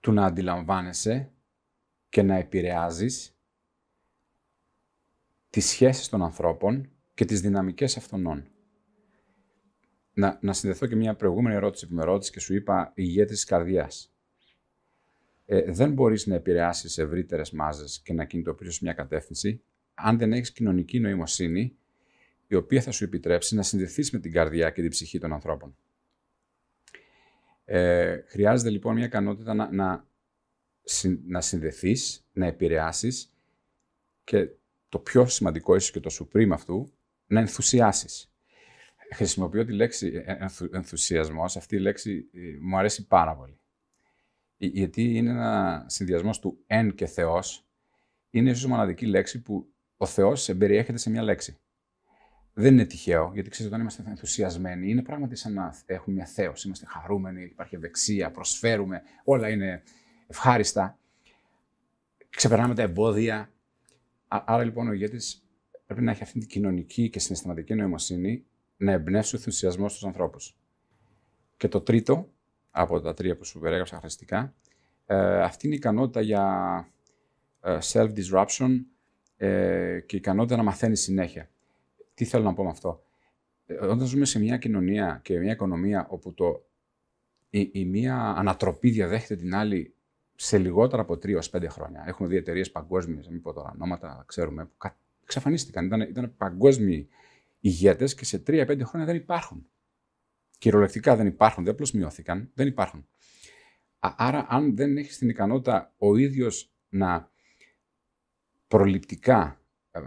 του να αντιλαμβάνεσαι και να επηρεάζεις τις σχέσεις των ανθρώπων και τις δυναμικές αυτονών. Να, να συνδεθώ και μια προηγούμενη ερώτηση που με ρώτησε και σου είπα ηγέτης της καρδιάς. Ε, δεν μπορείς να επηρεάσεις ευρύτερες μάζες και να κινητοποιήσεις μια κατεύθυνση αν δεν έχεις κοινωνική νοημοσύνη η οποία θα σου επιτρέψει να συνδεθείς με την καρδιά και την ψυχή των ανθρώπων. Ε, χρειάζεται λοιπόν μια ικανότητα να, να, να συνδεθείς, να επηρεάσεις και το πιο σημαντικό ίσως και το supreme αυτού, να ενθουσιάσεις. Χρησιμοποιώ τη λέξη ενθου, ενθουσιασμός, αυτή η λέξη ε, μου αρέσει πάρα πολύ. Γιατί είναι ένα συνδυασμός του «εν» και «θεός». Είναι ίσως μοναδική λέξη που ο Θεός εμπεριέχεται σε μια λέξη δεν είναι τυχαίο, γιατί ξέρετε, όταν είμαστε ενθουσιασμένοι, είναι πράγματι σαν να έχουμε μια θέωση. Είμαστε χαρούμενοι, υπάρχει ευεξία, προσφέρουμε, όλα είναι ευχάριστα. Ξεπερνάμε τα εμπόδια. Άρα λοιπόν ο ηγέτης πρέπει να έχει αυτή την κοινωνική και συναισθηματική νοημοσύνη να εμπνεύσει ο ενθουσιασμός στους ανθρώπους. Και το τρίτο, από τα τρία που σου περιέγραψα χαριστικά, ε, αυτή είναι η ικανότητα για ε, self-disruption ε, και η ικανότητα να μαθαίνεις συνέχεια. Τι θέλω να πω με αυτό; Ε, όταν ζούμε σε μια κοινωνία και μια οικονομία όπου το, η, η μία ανατροπή διαδέχεται την άλλη σε λιγότερα από τρία ω πέντε χρόνια. Έχουμε δει εταιρείες παγκόσμιες, μην πω τώρα ονόματα, ξέρουμε, που εξαφανίστηκαν. Ήταν, ήταν παγκόσμιοι ηγέτες και σε τρία-πέντε χρόνια δεν υπάρχουν. Κυριολεκτικά δεν υπάρχουν, δεν απλώς μειώθηκαν, δεν υπάρχουν. Άρα, αν δεν έχεις την ικανότητα ο ίδιος να προληπτικά ε,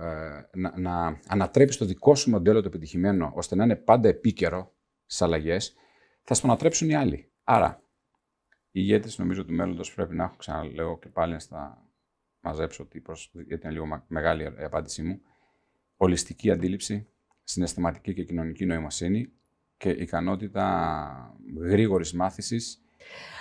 να, να ανατρέψεις το δικό σου μοντέλο το επιτυχημένο, ώστε να είναι πάντα επίκαιρο στι αλλαγές, θα σου ανατρέψουν οι άλλοι. Άρα, οι ηγέτες νομίζω του μέλλοντος πρέπει να έχω, ξαναλέω και πάλι να στα μαζέψω, ότι προς, γιατί είναι λίγο μεγάλη η απάντησή μου, ολιστική αντίληψη, συναισθηματική και κοινωνική νοημοσύνη και ικανότητα γρήγορης μάθησης.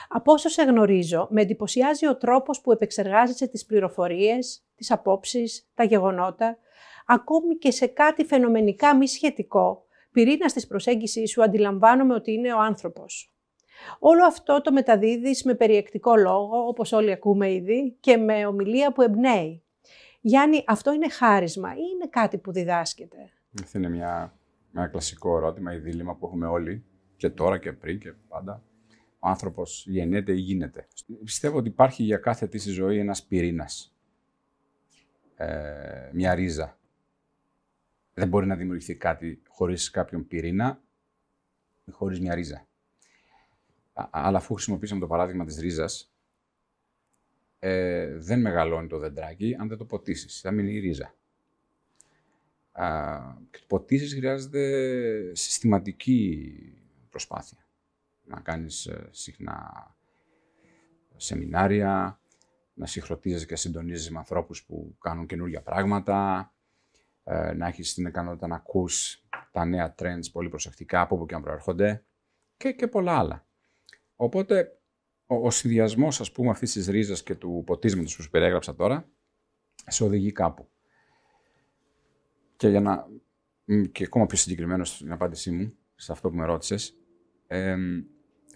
Από όσο σε γνωρίζω, με εντυπωσιάζει ο τρόπος που επεξεργάζεσαι τις πληροφορίες, τις απόψεις, τα γεγονότα, ακόμη και σε κάτι φαινομενικά μη σχετικό, πυρήνας της προσέγγισης σου αντιλαμβάνομαι ότι είναι ο άνθρωπος. Όλο αυτό το μεταδίδεις με περιεκτικό λόγο, όπως όλοι ακούμε ήδη, και με ομιλία που εμπνέει. Γιάννη, αυτό είναι χάρισμα ή είναι κάτι που διδάσκεται; Αυτό είναι μια, ένα κλασικό ερώτημα ή δίλημα που έχουμε όλοι και τώρα και πριν και πάντα. Ο άνθρωπος γεννιέται ή γίνεται. Πιστεύω ότι υπάρχει για κάθε τι στη ζωή ένας πυρήνας ε, μια ρίζα. Δεν μπορεί να δημιουργηθεί κάτι χωρίς κάποιον πυρήνα ή χωρίς μια ρίζα. Αλλά αφού χρησιμοποιήσαμε το παράδειγμα της ρίζας, ε, δεν μεγαλώνει το δεντράκι αν δεν το ποτίσεις. Θα μείνει η ρίζα. Α, και το ποτίσεις χρειάζεται συστηματική προσπάθεια. Να κάνεις ε, συχνά σεμινάρια, να συγχρονίζεσαι και συντονίζεσαι με ανθρώπους που κάνουν καινούργια πράγματα, ε, να έχεις την ικανότητα να ακούς τα νέα trends πολύ προσεκτικά από όπου και αν προέρχονται και, και πολλά άλλα. Οπότε, ο, ο συνδυασμός ας πούμε αυτής της ρίζας και του ποτίσματος που σου περιέγραψα τώρα, σε οδηγεί κάπου. Και για να, και ακόμα πιο συγκεκριμένος στην απάντησή μου, σε αυτό που με ρώτησες, ε,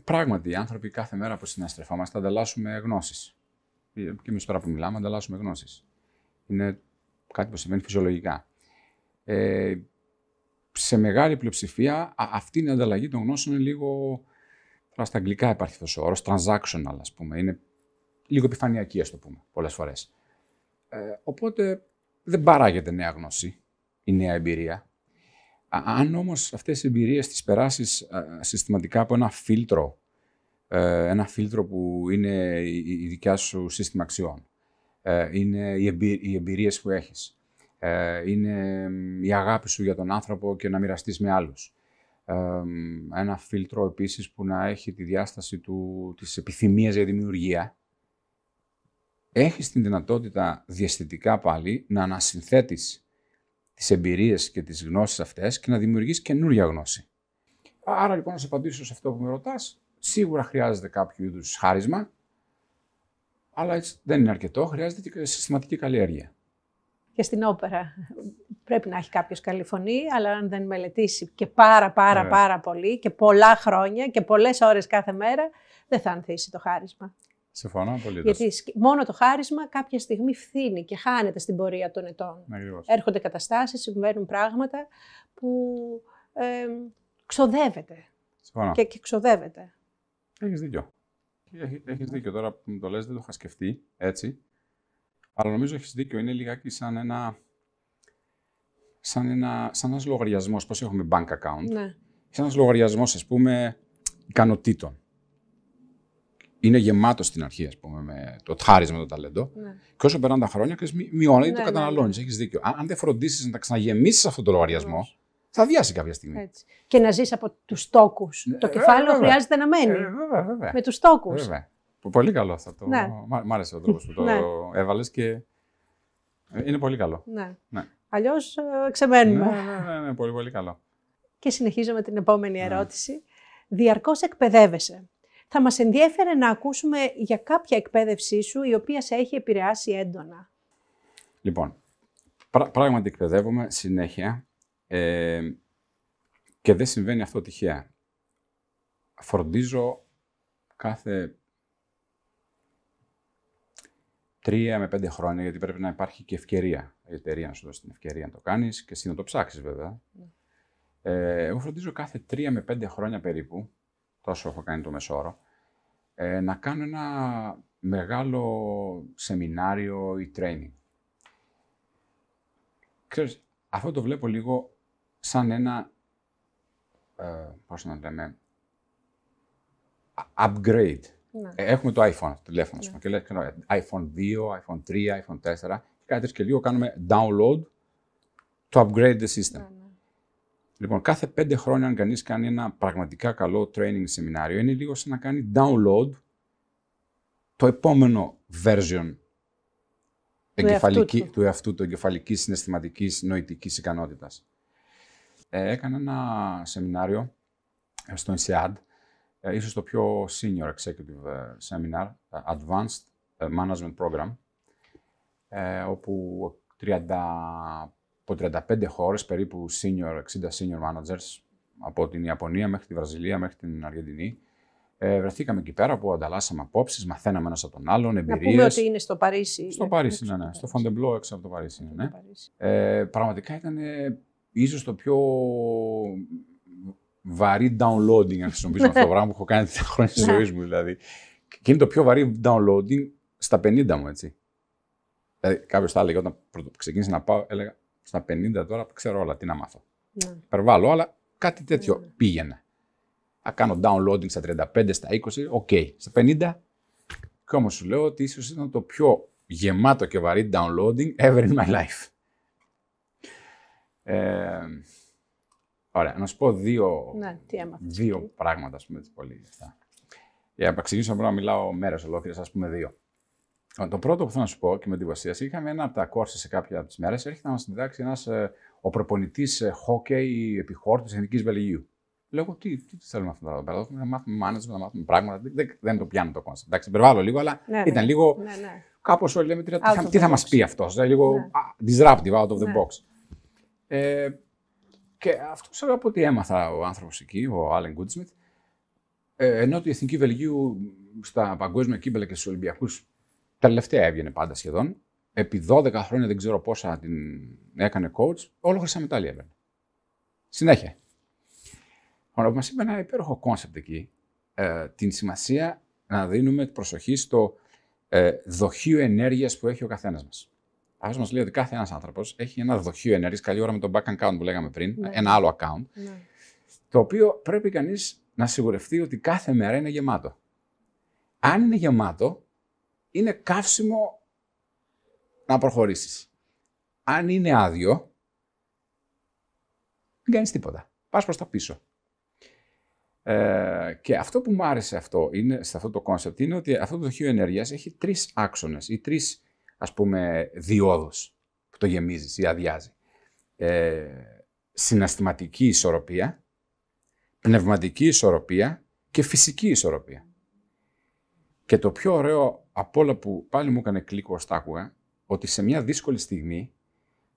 πράγματι οι άνθρωποι κάθε μέρα που συναστρεφόμαστε ανταλλάσσουμε γνώσεις και εμείς τώρα που μιλάμε, ανταλλάσσουμε γνώσεις. Είναι κάτι που συμβαίνει φυσιολογικά. Ε, σε μεγάλη πλειοψηφία αυτή η ανταλλαγή των γνώσεων είναι λίγο. Τώρα στα αγγλικά υπάρχει αυτός ο όρος, transactional, ας πούμε. Είναι λίγο επιφανειακή, ας το πούμε, πολλές φορές. Ε, οπότε δεν παράγεται νέα γνώση ή νέα εμπειρία. Αν όμως αυτές οι εμπειρίες τις περάσεις συστηματικά από ένα φίλτρο ε, ένα φίλτρο που είναι η, η δικιά σου σύστημα αξιών. Ε, είναι οι, εμπει, οι εμπειρίες που έχεις. Ε, είναι η αγάπη σου για τον άνθρωπο και να μοιραστείς με άλλους. Ε, ένα φίλτρο επίσης που να έχει τη διάσταση του, της επιθυμίας για δημιουργία. Έχεις την δυνατότητα διαστητικά πάλι να ανασυνθέτεις τις εμπειρίες και τις γνώσεις αυτές και να δημιουργείς καινούργια γνώση. Άρα λοιπόν να σε απαντήσω σε αυτό που με ρωτάς, σίγουρα χρειάζεται κάποιο είδους χάρισμα, αλλά έτσι δεν είναι αρκετό, χρειάζεται και συστηματική καλλιέργεια. Και στην όπερα πρέπει να έχει κάποιος καλή φωνή, αλλά αν δεν μελετήσει και πάρα πάρα πάρα πολύ και πολλά χρόνια και πολλές ώρες κάθε μέρα, δεν θα ανθίσει το χάρισμα. Συμφωνώ πολύ. Γιατί μόνο το χάρισμα κάποια στιγμή φθήνει και χάνεται στην πορεία των ετών. Ακριβώς. Έρχονται καταστάσεις, συμβαίνουν πράγματα που ε, ξοδεύεται. Συμφωνώ. Και, και ξοδεύεται. Έχεις δίκιο. Έχεις δίκιο τώρα που μου το λες, δεν το είχα σκεφτεί έτσι. Αλλά νομίζω έχεις δίκιο. Είναι λιγάκι σαν ένα. Σαν, ένα, σαν ένας λογαριασμός, πώς έχουμε bank account; Ναι. Σαν ένας λογαριασμός, ας πούμε, ικανοτήτων. Είναι γεμάτο στην αρχή, ας πούμε, με το χάρισμα, το ταλέντο. Ναι. Και όσο περνάνε τα χρόνια, και μειώνει ή Ναι, το ναι, καταναλώνεις. ναι. Έχεις δίκιο. Αν, αν δεν φροντίσεις να τα ξαναγεμίσεις αυτό το λογαριασμό, Ακριβώς. θα διάσει κάποια στιγμή. Έτσι. Και να ζεις από τους τόκους. Ναι, το ε, κεφάλαιο βέβαια. χρειάζεται να μένει. Ε, βέβαια, βέβαια. με τους τόκους. Βέβαια. Πο- Πολύ καλό αυτό. Το... Ναι. Μ' μ' άρεσε ο τρόπος που το Ναι. έβαλες και ε, είναι πολύ καλό. Ναι. Ναι. Αλλιώς ε, Ναι, ξεμένουμε. ναι, ναι, ναι, πολύ, πολύ καλό. Και συνεχίζω με την επόμενη Ναι. ερώτηση. Διαρκώς εκπαιδεύεσαι. Θα μας ενδιέφερε να ακούσουμε για κάποια εκπαίδευσή σου η οποία σε έχει επηρεάσει έντονα. Λοιπόν, πρά- πράγματι εκπαιδεύομαι συνέχεια ε, και δεν συμβαίνει αυτό τυχαία. Φροντίζω κάθε τρία με πέντε χρόνια, γιατί πρέπει να υπάρχει και ευκαιρία. Η εταιρεία να σου δώσει την ευκαιρία να το κάνεις και εσύ να το ψάξεις βέβαια. Ε, εγώ φροντίζω κάθε τρία με πέντε χρόνια περίπου, τόσο έχω κάνει το μεσόρο, ε, να κάνω ένα μεγάλο σεμινάριο ή training. Ξέρεις, αυτό το βλέπω λίγο σαν ένα, ε, πώς να το λέμε, α- upgrade. Ναι. Ε, Έχουμε το iPhone, το τηλέφωνο, ας πούμε, και λέει ξέρω, iPhone 2, iPhone 3, iPhone 4 και κάτι τέτοιο και λίγο κάνουμε download to upgrade the system. Ναι, ναι. Λοιπόν, κάθε πέντε χρόνια, αν κανείς κάνει ένα πραγματικά καλό training σεμινάριο, είναι λίγο σαν να κάνει download το επόμενο version εγκεφαλική, εαυτού του. του εαυτού του, εγκεφαλικής, συναισθηματικής, νοητικής ικανότητας. Ε, έκανα ένα σεμινάριο ε, στο INSEAD, ε, ίσως το πιο senior executive ε, seminar, ε, Advanced ε, Management Program, ε, όπου 30, από 35 χώρες, περίπου senior, 60 senior managers, από την Ιαπωνία μέχρι τη Βραζιλία, μέχρι την Αργεντινή, ε, βρεθήκαμε εκεί πέρα που ανταλλάσσαμε απόψεις, μαθαίναμε ένας από τον άλλον, Να εμπειρίες. πούμε ότι είναι στο Παρίσι. Στο Ε, Παρίσι, έξω ναι, ναι. από Στο το Παρίσι. Fontainebleau, έξω από το Παρίσι, είναι, ναι. Στο Παρίσι. Ε, πραγματικά ήταν ε, ίσως το πιο βαρύ downloading, αν χρησιμοποιήσω αυτό το πράγμα που έχω κάνει τα χρόνια της Ναι. ζωής μου, δηλαδή. Και είναι το πιο βαρύ downloading στα 50 μου, έτσι. Δηλαδή, κάποιος θα έλεγε όταν πρωτο- ξεκίνησα να πάω, έλεγα στα 50 τώρα ξέρω όλα, τι να μάθω. Ναι. Υπερβάλλω, αλλά κάτι τέτοιο Ναι. πήγαινε. Να κάνω downloading στα 35, στα 20, οκ. Στα 50, και όμως σου λέω ότι ίσως ήταν το πιο γεμάτο και βαρύ downloading ever in my life. Ε, ωραία, να σου πω δύο, Ναι, τι έμαθες. δύο πράγματα, ας πούμε, έτσι πολύ. Αυτά. Για να ξεκινήσω μπορώ να μιλάω μέρες ολόκληρες, ας πούμε δύο. Το πρώτο που θέλω να σου πω και με την βάση, είχαμε ένα από τα courses σε κάποια από τις μέρες, έρχεται να μας διδάξει ένας, ε, ο προπονητής ε, hockey επιχώρου της Εθνικής Βελγίου. Λέω, τι, τι, τι θέλουμε αυτό εδώ πέρα, να μάθουμε management, να μάθουμε πράγματα, δεν, δεν, δεν το πιάνω το concept. Εντάξει, υπερβάλλω λίγο, αλλά Ναι, ναι. ήταν λίγο, Ναι, ναι. κάπως όλοι λέμε, τι, Out θα, of τι the θα μας box. πει αυτός, δηλαδή, λίγο Ναι. α, disruptive, out of the Ναι. box. Ε, και αυτό ξέρω από ό,τι έμαθα ο άνθρωπος εκεί, ο Άλεν Γκόλντσμιτ, ε, ενώ η Εθνική Βελγίου στα παγκόσμια κύπελα και στους Ολυμπιακούς τελευταία έβγαινε πάντα σχεδόν, επί 12 χρόνια δεν ξέρω πόσα την έκανε coach, όλο χρυσά μετάλλια έβγαινε. Συνέχεια. Ωραία, μας είπε ένα υπέροχο concept εκεί, ε, την σημασία να δίνουμε προσοχή στο ε, δοχείο ενέργειας που έχει ο καθένας μας. Αυτό μας λέει ότι κάθε ένας άνθρωπος έχει ένα δοχείο ενέργειας, καλή ώρα με το bank account που λέγαμε πριν, Ναι. ένα άλλο account, ναι. το οποίο πρέπει κανείς να σιγουρευτεί ότι κάθε μέρα είναι γεμάτο. Αν είναι γεμάτο, είναι καύσιμο να προχωρήσεις. Αν είναι άδειο, δεν κάνεις τίποτα. Πας προς τα πίσω. Ε, και αυτό που μου άρεσε αυτό είναι, σε αυτό το concept είναι ότι αυτό το δοχείο ενέργειας έχει τρεις άξονες ή τρεις ας πούμε διόδους που το γεμίζεις ή αδειάζει. Ε, συναστηματική ισορροπία, πνευματική ισορροπία και φυσική ισορροπία. Και το πιο ωραίο από όλα που πάλι μου έκανε κλικ ως άκουγα, ότι σε μια δύσκολη στιγμή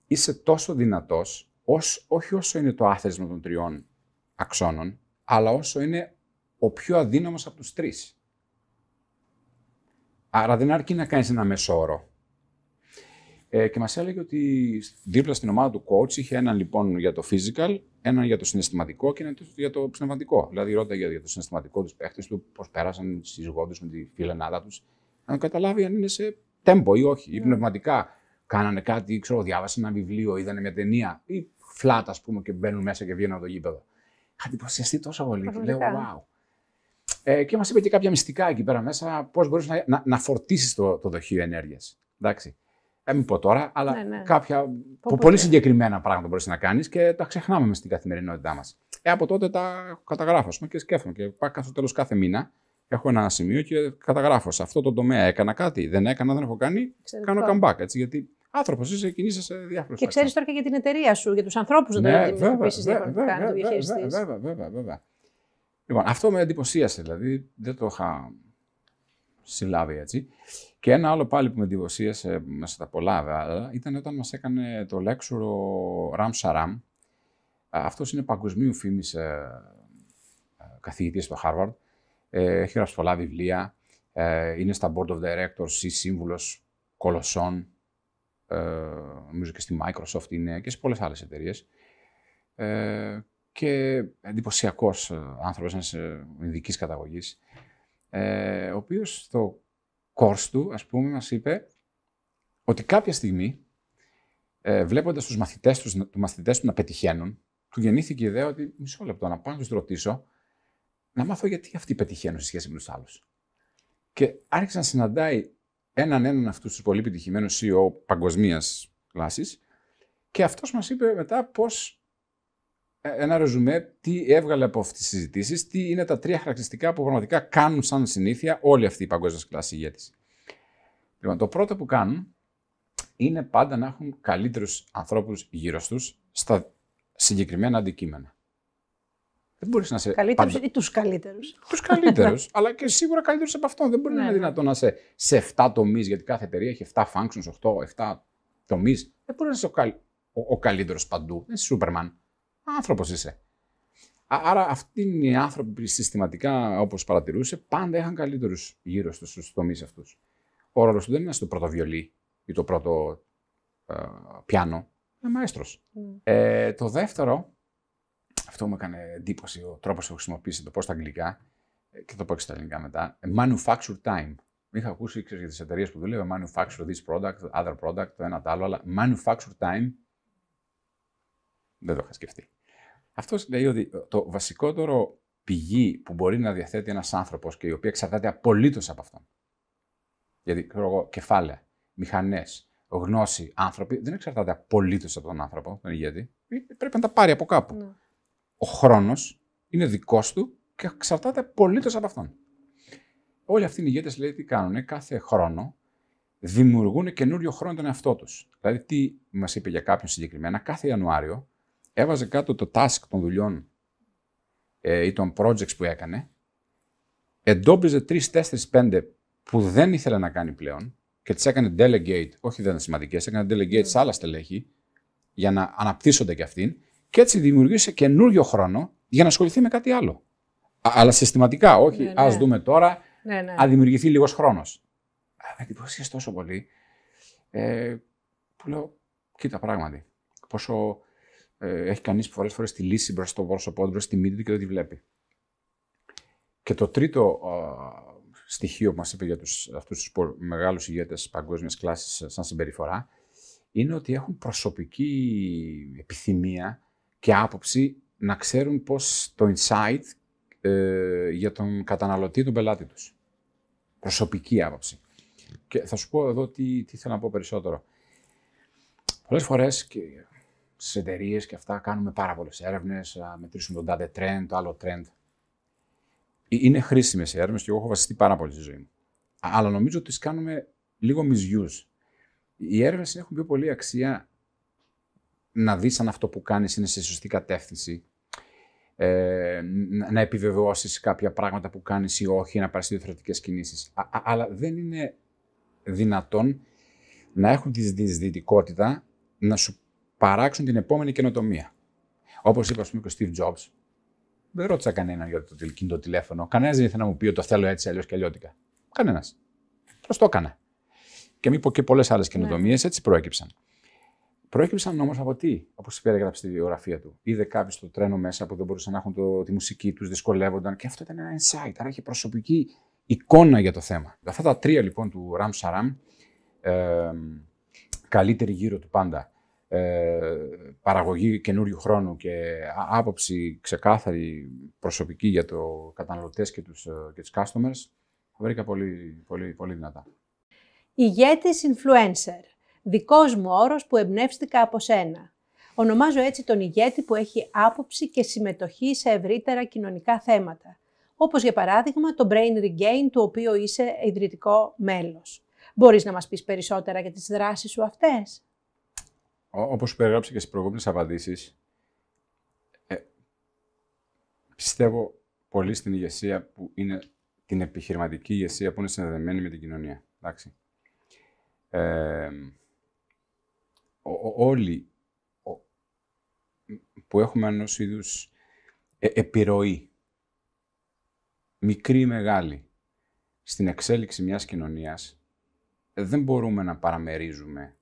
είσαι τόσο δυνατός, ως, όχι όσο είναι το άθεσμα των τριών αξώνων, αλλά όσο είναι ο πιο αδύναμος από τους τρεις. Άρα δεν αρκεί να κάνεις ένα μεσόωρο. Ε, και μας έλεγε ότι δίπλα στην ομάδα του coach είχε έναν λοιπόν για το physical, έναν για το συναισθηματικό και έναν για το πνευματικό. Δηλαδή ρώταγε για το συναισθηματικό τους παίχτες του, πώς πέρασαν στι γόντε με τη φιλενάδα τους, να καταλάβει αν είναι σε τέμπο ή όχι. Ή ναι. πνευματικά κάνανε κάτι, ξέρω, διάβασαν ένα βιβλίο, είδανε μια ταινία ή φλάτα, ας πούμε, και μπαίνουν μέσα και βγαίνουν από το γήπεδο. Είχα εντυπωσιαστεί τόσο πολύ και λέω, wow. Ε, και μας είπε και κάποια μυστικά εκεί πέρα μέσα, πώς μπορείς να, να, να φορτίσεις το, το δοχείο ενέργειας. Εντάξει. Δεν μην πω τώρα, αλλά ναι, ναι. κάποια πω, πολύ συγκεκριμένα πράγματα μπορείς να κάνεις και τα ξεχνάμε μες στην καθημερινότητά μας. Ε, από τότε τα καταγράφω και σκέφτομαι και πάω στο τέλος κάθε μήνα. Έχω ένα σημείο και καταγράφω σε αυτό το τομέα έκανα κάτι. Δεν έκανα, δεν έχω κάνει. Ξέρω κάνω comeback. Έτσι, γιατί άνθρωπος είσαι, κινείσαι σε διάφορες Και ξέρεις τώρα και για την εταιρεία σου, για τους ανθρώπους ναι, να το αντιμετωπίσει διαφορετικά, το διαχειριστείς. Βέβαια, βέβαια, βέβαια. Λοιπόν, αυτό με εντυπωσίασε, δηλαδή δεν το είχα συλλάβει έτσι. Και ένα άλλο πάλι που με εντυπωσίασε μέσα στα πολλά βέβαια ήταν όταν μας έκανε το λέξουρο ο Ραμ Σαράμ. Αυτός είναι παγκοσμίου φήμης ε, ε, καθηγητής στο Harvard. Ε, έχει γράψει πολλά βιβλία. Είναι στα Board of Directors ή σύμβουλος κολοσσών. Νομίζω και στη Microsoft είναι και σε πολλές άλλες εταιρείες. Και εντυπωσιακός άνθρωπος, ένας ειδικής καταγωγής ε, ο οποίος στο course του, ας πούμε, μας είπε ότι κάποια στιγμή, ε, βλέποντας τους μαθητές, τους, τους μαθητές του να πετυχαίνουν, του γεννήθηκε η ιδέα ότι μισό λεπτό να πάω να τους ρωτήσω, να μάθω γιατί αυτοί πετυχαίνουν σε σχέση με τους άλλους. Και άρχισε να συναντάει έναν έναν αυτούς τους πολύ πετυχημένους CEO παγκοσμίας κλάσης και αυτός μας είπε μετά πώς ε, ένα ρεζουμέ τι έβγαλε από αυτές τις συζητήσεις, τι είναι τα τρία χαρακτηριστικά που πραγματικά κάνουν σαν συνήθεια όλοι αυτοί οι παγκόσμια κλάση ηγέτε. Λοιπόν, το πρώτο που κάνουν είναι πάντα να έχουν καλύτερους ανθρώπους γύρω τους στα συγκεκριμένα αντικείμενα. Δεν μπορείς να σε. Καλύτερου πάντα... ή τους καλύτερους. Τους καλύτερους, αλλά και σίγουρα καλύτερους από αυτόν. Δεν μπορεί να είναι ναι, ναι. δυνατόν να είσαι σε 7 τομείς, γιατί κάθε εταιρεία έχει 7 functions, 8, 7 τομείς. Δεν μπορεί να είσαι ο, καλ... ο, ο καλύτερος παντού. Δεν είσαι Superman. Άνθρωπος είσαι. Άρα αυτοί είναι οι άνθρωποι που συστηματικά, όπως παρατηρούσε, πάντα είχαν καλύτερους γύρω στους τομείς αυτούς. Ο ρόλος του δεν είναι στο πρώτο βιολί ή το πρώτο ε, πιάνο. Είναι μαέστρος. Mm. Ε, το δεύτερο, αυτό μου έκανε εντύπωση ο τρόπος που χρησιμοποίησε το πω στα αγγλικά ε, και το πω και στα ελληνικά μετά. Manufacture time. Είχα ακούσει ξέρεις, για τις εταιρείες που δούλευα, manufacture this product, other product, το ένα το άλλο, αλλά manufacture time δεν το είχα σκεφτεί. Αυτός λέει ότι το βασικότερο πηγή που μπορεί να διαθέτει ένας άνθρωπος και η οποία εξαρτάται απολύτως από αυτόν. Γιατί ξέρω εγώ, κεφάλαια, μηχανές, γνώση, άνθρωποι δεν εξαρτάται απολύτως από τον άνθρωπο, τον ηγέτη. Πρέπει να τα πάρει από κάπου. Ναι. Ο χρόνος είναι δικός του και εξαρτάται απολύτως από αυτόν. Όλοι αυτοί οι ηγέτες λέει τι κάνουν, κάθε χρόνο δημιουργούν καινούριο χρόνο τον εαυτό τους. Δηλαδή, τι μας είπε για κάποιον συγκεκριμένα, κάθε Ιανουάριο έβαζε κάτω το task των δουλειών ε, ή των projects που έκανε, εντόπιζε τρεις, τέσσερις, πέντε που δεν ήθελε να κάνει πλέον και τις έκανε delegate, όχι δεν είναι σημαντικές, έκανε delegate σε άλλα στελέχη για να αναπτύσσονται και αυτήν και έτσι δημιουργήσε καινούριο χρόνο για να ασχοληθεί με κάτι άλλο. αλλά συστηματικά, όχι, ναι, ναι. ας δούμε τώρα, ναι, ναι. αν δημιουργηθεί λίγος χρόνος. εντυπωσίασε τόσο πολύ, ε, που λέω, κοίτα πράγματι, πόσο ε, έχει κανείς πολλέ φορές τη λύση μπροστά στο πρόσωπό του, μπροστά στη μύτη του και δεν τη βλέπει. Και το τρίτο στοιχείο που μας είπε για αυτούς τους μεγάλους ηγέτες παγκόσμιας κλάσης σαν συμπεριφορά είναι ότι έχουν προσωπική επιθυμία και άποψη να ξέρουν πώς το insight ε, για τον καταναλωτή, τον πελάτη τους. προσωπική άποψη. Και θα σου πω εδώ τι, τι θέλω να πω περισσότερο. Πολλές φορές και στις εταιρείες και αυτά κάνουμε πάρα πολλές έρευνες, μετρήσουμε τον τάδε trend, το άλλο trend. Ε, είναι χρήσιμες οι έρευνες και εγώ έχω βασιστεί πάρα πολύ στη ζωή μου. Αλλά νομίζω ότι τις κάνουμε λίγο misuse. Οι έρευνες έχουν πιο πολύ αξία να δεις αν αυτό που κάνεις είναι σε σωστή κατεύθυνση. Ε, να επιβεβαιώσεις κάποια πράγματα που κάνεις ή όχι, να πάρεις διαφορετικές κινήσεις. Αλλά δεν είναι δυνατόν να έχουν τη δυσδυτικότητα να σου παράξουν την επόμενη καινοτομία. Όπως είπα, ας πούμε, και ο Steve Jobs, δεν ρώτησα κανέναν για το κινητό τηλέφωνο. Κανένας δεν ήθελε να μου πει ότι το θέλω έτσι, αλλιώς και αλλιώτικα. Κανένας. Πώ το έκανα. Και μη πω και πολλές άλλες καινοτομίες ναι. έτσι προέκυψαν. Προέκυψαν όμως από τι, όπως περιγράψει στη βιογραφία του. Είδε κάποιος στο τρένο μέσα που δεν μπορούσαν να έχουν το, τη μουσική τους, δυσκολεύονταν και αυτό ήταν ένα insight. Άρα είχε προσωπική εικόνα για το θέμα. Αυτά τα τρία λοιπόν του Ραμ Σαράμ, ε, καλύτερη γύρω του πάντα, ε, παραγωγή καινούριου χρόνου και άποψη ξεκάθαρη προσωπική για το καταναλωτές και τους, ε, και τους customers, θα βρήκα πολύ, πολύ, πολύ δυνατά. Ηγέτης influencer. Δικός μου όρος που εμπνεύστηκα από σένα. Ονομάζω έτσι τον ηγέτη που έχει άποψη και συμμετοχή σε ευρύτερα κοινωνικά θέματα. Όπως για παράδειγμα το Brain Regain, του οποίου είσαι ιδρυτικό μέλος. Μπορείς να μας πεις περισσότερα για τις δράσεις σου αυτές; όπως περιγράψα και στις προηγούμενες απαντήσεις, ε, πιστεύω πολύ στην ηγεσία που είναι την επιχειρηματική ηγεσία που είναι συνδεδεμένη με την κοινωνία. Εντάξει. Ε, όλοι που έχουμε ενός είδους ε, επιρροή, μικρή ή μεγάλη, στην εξέλιξη μιας κοινωνίας, δεν μπορούμε να παραμερίζουμε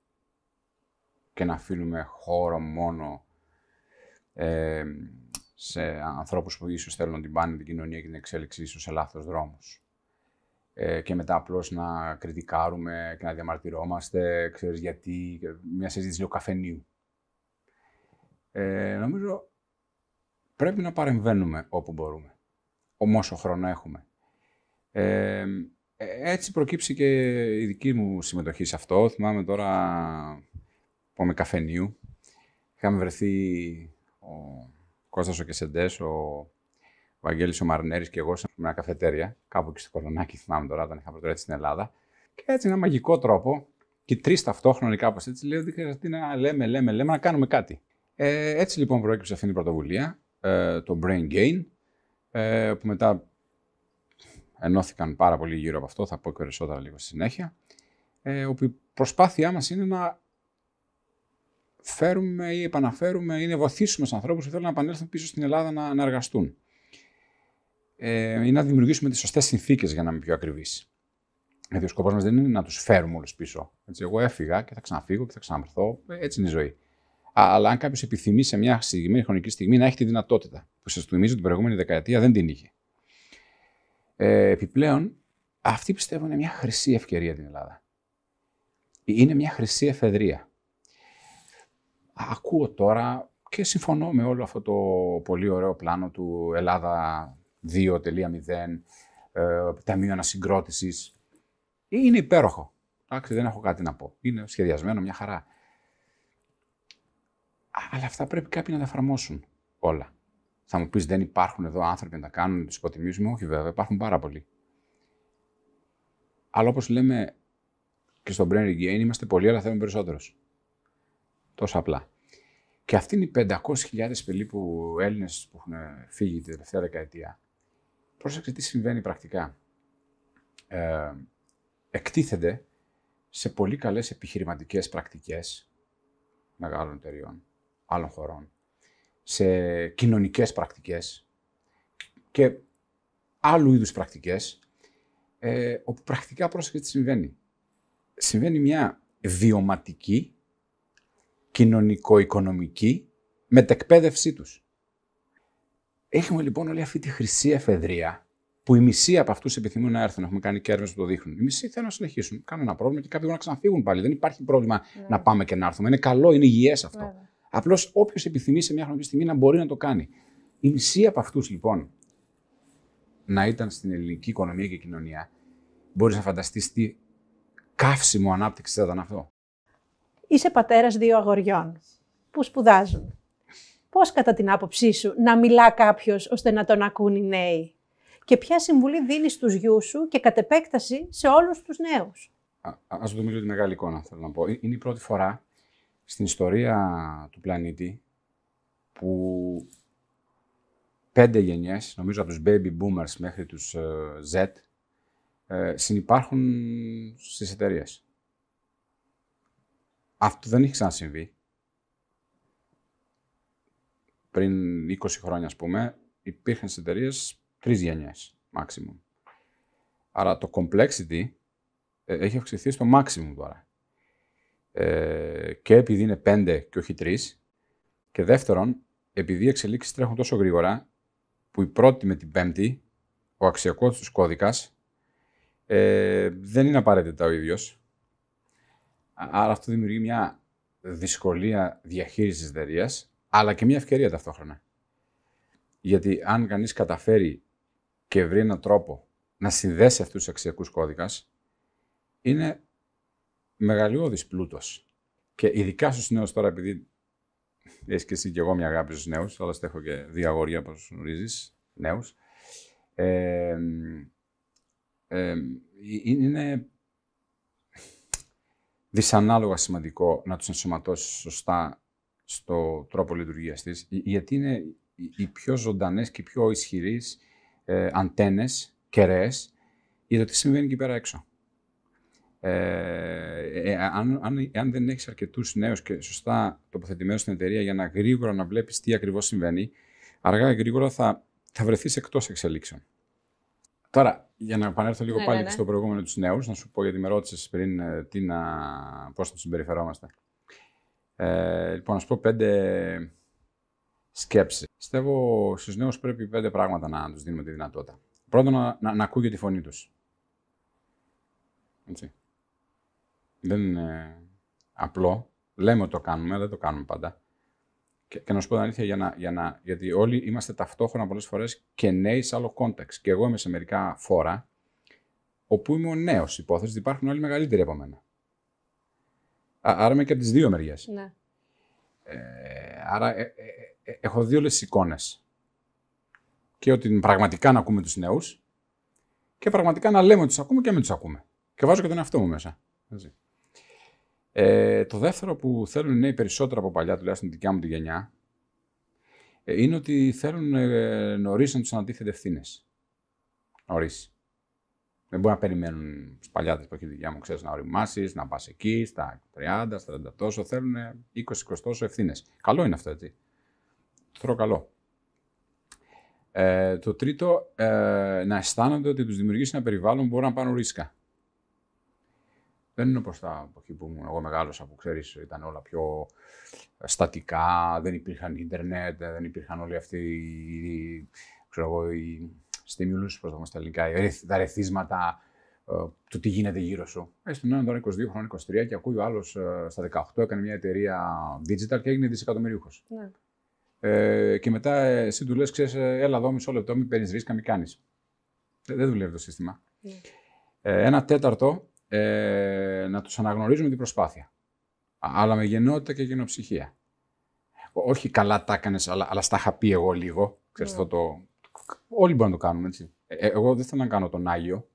και να αφήνουμε χώρο μόνο ε, σε ανθρώπους που ίσως θέλουν να την πάνε την κοινωνία και την εξέλιξη ίσως σε λάθος δρόμους. Ε, και μετά απλώς να κριτικάρουμε και να διαμαρτυρόμαστε, ξέρεις γιατί, μια συζήτηση λίγο καφενείου. Ε, νομίζω πρέπει να παρεμβαίνουμε όπου μπορούμε, όσο χρόνο έχουμε. Ε, έτσι προκύψει και η δική μου συμμετοχή σε αυτό. Θυμάμαι τώρα πούμε καφενείου. Είχαμε βρεθεί ο Κώστας ο Κεσεντές, ο Βαγγέλης ο Μαρνέρης και εγώ σε μια καφετέρια, κάπου εκεί στο Κολονάκι, θυμάμαι τώρα, όταν είχα πρωτοέρθει στην Ελλάδα. Και έτσι ένα μαγικό τρόπο, και τρεις ταυτόχρονα κάπως έτσι, λέω ότι να λέμε, λέμε, λέμε, να κάνουμε κάτι. Ε, έτσι λοιπόν προέκυψε αυτή η πρωτοβουλία, ε, το Brain Gain, ε, που μετά ενώθηκαν πάρα πολύ γύρω από αυτό, θα πω και περισσότερα λίγο στη συνέχεια, ε, όπου η προσπάθειά μας είναι να φέρουμε ή επαναφέρουμε ή να βοηθήσουμε τους ανθρώπους που θέλουν να επανέλθουν πίσω στην Ελλάδα να, να εργαστούν. Ε, ή να δημιουργήσουμε τις σωστές συνθήκες για να είμαι πιο ακριβής. Γιατί ο σκοπός μας δεν είναι να τους φέρουμε όλους πίσω. Έτσι, εγώ έφυγα και θα ξαναφύγω και θα ξαναβρεθώ. Έτσι είναι η ζωή. Αλλά αν κάποιος επιθυμεί σε μια συγκεκριμένη χρονική στιγμή να έχει τη δυνατότητα, που σας θυμίζω την προηγούμενη δεκαετία δεν την είχε. Ε, επιπλέον, αυτή πιστεύω είναι μια χρυσή ευκαιρία την Ελλάδα. Είναι μια χρυσή εφεδρεία ακούω τώρα και συμφωνώ με όλο αυτό το πολύ ωραίο πλάνο του Ελλάδα 2.0, ε, Ταμείο Ανασυγκρότησης. Είναι υπέροχο. Εντάξει, δεν έχω κάτι να πω. Είναι σχεδιασμένο μια χαρά. Αλλά αυτά πρέπει κάποιοι να τα εφαρμόσουν όλα. Θα μου πεις δεν υπάρχουν εδώ άνθρωποι να τα κάνουν, να τους υποτιμήσουμε; Όχι βέβαια, υπάρχουν πάρα πολλοί. Αλλά όπως λέμε και στο Brain Regain, είμαστε πολλοί, αλλά θέλουμε περισσότερους. Τόσο απλά. Και αυτοί είναι οι 500.000 περίπου Έλληνες που έχουν φύγει τη τελευταία δεκαετία. Πρόσεξε τι συμβαίνει πρακτικά. Ε, εκτίθενται σε πολύ καλές επιχειρηματικές πρακτικές μεγάλων εταιριών, άλλων χωρών, σε κοινωνικές πρακτικές και άλλου είδους πρακτικές, ε, όπου πρακτικά πρόσεξε τι συμβαίνει. Συμβαίνει μια βιωματική κοινωνικο-οικονομική μετεκπαίδευσή τους. Έχουμε λοιπόν όλη αυτή τη χρυσή εφεδρεία που οι μισοί από αυτούς επιθυμούν να έρθουν. Έχουμε κάνει και έρευνε που το δείχνουν. Οι μισοί θέλουν να συνεχίσουν. Κάνουν ένα πρόβλημα και κάποιοι να ξαναφύγουν πάλι. Δεν υπάρχει πρόβλημα ναι. να πάμε και να έρθουμε. Είναι καλό, είναι υγιές αυτό. Ναι. Απλώς όποιος επιθυμεί σε μια χρονική στιγμή να μπορεί να το κάνει. Οι μισοί από αυτούς λοιπόν να ήταν στην ελληνική οικονομία και κοινωνία Μπορείς να φανταστείς τι καύσιμο ανάπτυξη θα ήταν αυτό. Είσαι πατέρας δύο αγοριών που σπουδάζουν. Πώς κατά την άποψή σου να μιλά κάποιος ώστε να τον ακούν οι νέοι; Και ποια συμβουλή δίνεις στους γιους σου και κατ' επέκταση σε όλους τους νέους; Α ας δούμε λίγο τη μεγάλη εικόνα, θέλω να πω. Είναι η πρώτη φορά στην ιστορία του πλανήτη που πέντε γενιές, νομίζω από τους baby boomers μέχρι τους ε, Z, ε, συνυπάρχουν στις εταιρείες. Αυτό δεν έχει ξανασυμβεί. Πριν 20 χρόνια, ας πούμε, υπήρχαν στις εταιρείες τρεις γενιές, maximum. Άρα το complexity ε, έχει αυξηθεί στο maximum τώρα. Ε, και επειδή είναι πέντε και όχι τρεις, και δεύτερον, επειδή οι εξελίξεις τρέχουν τόσο γρήγορα, που η πρώτη με την πέμπτη, ο αξιακός του κώδικας, ε, δεν είναι απαραίτητα ο ίδιος. Άρα αυτό δημιουργεί μια δυσκολία διαχείρισης εταιρείας, αλλά και μια ευκαιρία ταυτόχρονα. Γιατί αν κανείς καταφέρει και βρει έναν τρόπο να συνδέσει αυτούς τους αξιακούς κώδικας, είναι μεγαλειώδης πλούτος. Και ειδικά στους νέους τώρα, επειδή έχεις και εσύ και εγώ μια αγάπη στους νέους, άλλωστε έχω και δύο αγόρια, όπως γνωρίζεις, νέους. Ε, ε, είναι δυσανάλογα σημαντικό να τους ενσωματώσεις σωστά στο τρόπο λειτουργίας της, γιατί είναι οι πιο ζωντανές και οι πιο ισχυρείς ε, αντένες, κεραίες, για το τι συμβαίνει εκεί πέρα έξω. Ε, ε, αν, αν, αν δεν έχεις αρκετούς νέους και σωστά τοποθετημένους στην εταιρεία για να γρήγορα να βλέπεις τι ακριβώς συμβαίνει, αργά ή γρήγορα θα, θα βρεθείς εκτός εξελίξεων. Τώρα, για να επανέλθω λίγο Ναι, πάλι ναι, και ναι. στο προηγούμενο τους νέους, να σου πω γιατί με ρώτησες πριν ε, τι να, πώς θα τους συμπεριφερόμαστε. Ε, λοιπόν, να σου πω πέντε σκέψεις. Πιστεύω στους νέους πρέπει πέντε πράγματα να τους δίνουμε τη δυνατότητα. Πρώτον, να, να, να ακούγεται τη φωνή τους. Έτσι. Δεν είναι απλό. Λέμε ότι το κάνουμε, αλλά δεν το κάνουμε πάντα. Και, και να σου πω την αλήθεια, για να, για να, γιατί όλοι είμαστε ταυτόχρονα πολλές φορές και νέοι σε άλλο context. Και εγώ είμαι σε μερικά φόρα όπου είμαι ο νέος υπόθεση, ότι υπάρχουν όλοι μεγαλύτεροι από μένα. Α- Άρα είμαι και από τις δύο μεριές. Ναι. Ε, άρα ε, ε, ε, έχω δύο όλες εικόνες. Και ότι πραγματικά να ακούμε τους νέους και πραγματικά να λέμε ότι τους ακούμε και μην τους ακούμε. Και βάζω και τον εαυτό μου μέσα. Έτσι. Ε, το δεύτερο που θέλουν οι νέοι περισσότερο από παλιά, τουλάχιστον τη δικιά μου τη γενιά, ε, είναι ότι θέλουν ε, νωρίς να τους ανατίθεται ευθύνες. Νωρίς. Δεν μπορεί να περιμένουν τους παλιάτες που έχει τη δικιά μου, ξέρεις, να οριμάσεις, να πας εκεί, στα 30, στα 30 τόσο. Θέλουν 20-20 τόσο ευθύνες. Καλό είναι αυτό, έτσι. Το θεωρώ καλό. Ε, το τρίτο, ε, να αισθάνονται ότι τους δημιουργήσει ένα περιβάλλον που μπορούν να πάρουν ρίσκα. Δεν είναι όπως τα εποχή που ήμουν εγώ μεγάλωσα, που ξέρεις, ήταν όλα πιο στατικά, δεν υπήρχαν ίντερνετ, δεν υπήρχαν όλοι αυτοί οι, ξέρω εγώ, οι stimulus, πώς το πούμε στα ελληνικά, οι ρεθ- τα ρεθίσματα ε, του τι γίνεται γύρω σου. Ε, στον έναν τώρα 22 χρόνια, 23 και ακούει ο άλλος ε, στα 18 έκανε μια εταιρεία digital και έγινε δισεκατομμυρίουχος. ναι. Ε, και μετά ε, εσύ του λες, ξέρεις, ε, έλα εδώ μισό λεπτό, μην παίρνεις ρίσκα, μην κάνεις. Δεν, δεν δουλεύει το σύστημα. Ναι. Ε, ένα τέταρτο, ε, να τους αναγνωρίζουμε την προσπάθεια. Α- Αλλά με γενναιότητα και γενοψυχία. Ό- Όχι καλά τα έκανες, αλλά, αλλά στα είχα πει εγώ λίγο. Ξέρεις, Ναι. αυτό το... Όλοι μπορούμε να το κάνουμε, έτσι. Ε, ε, εγώ δεν θέλω να κάνω τον Άγιο.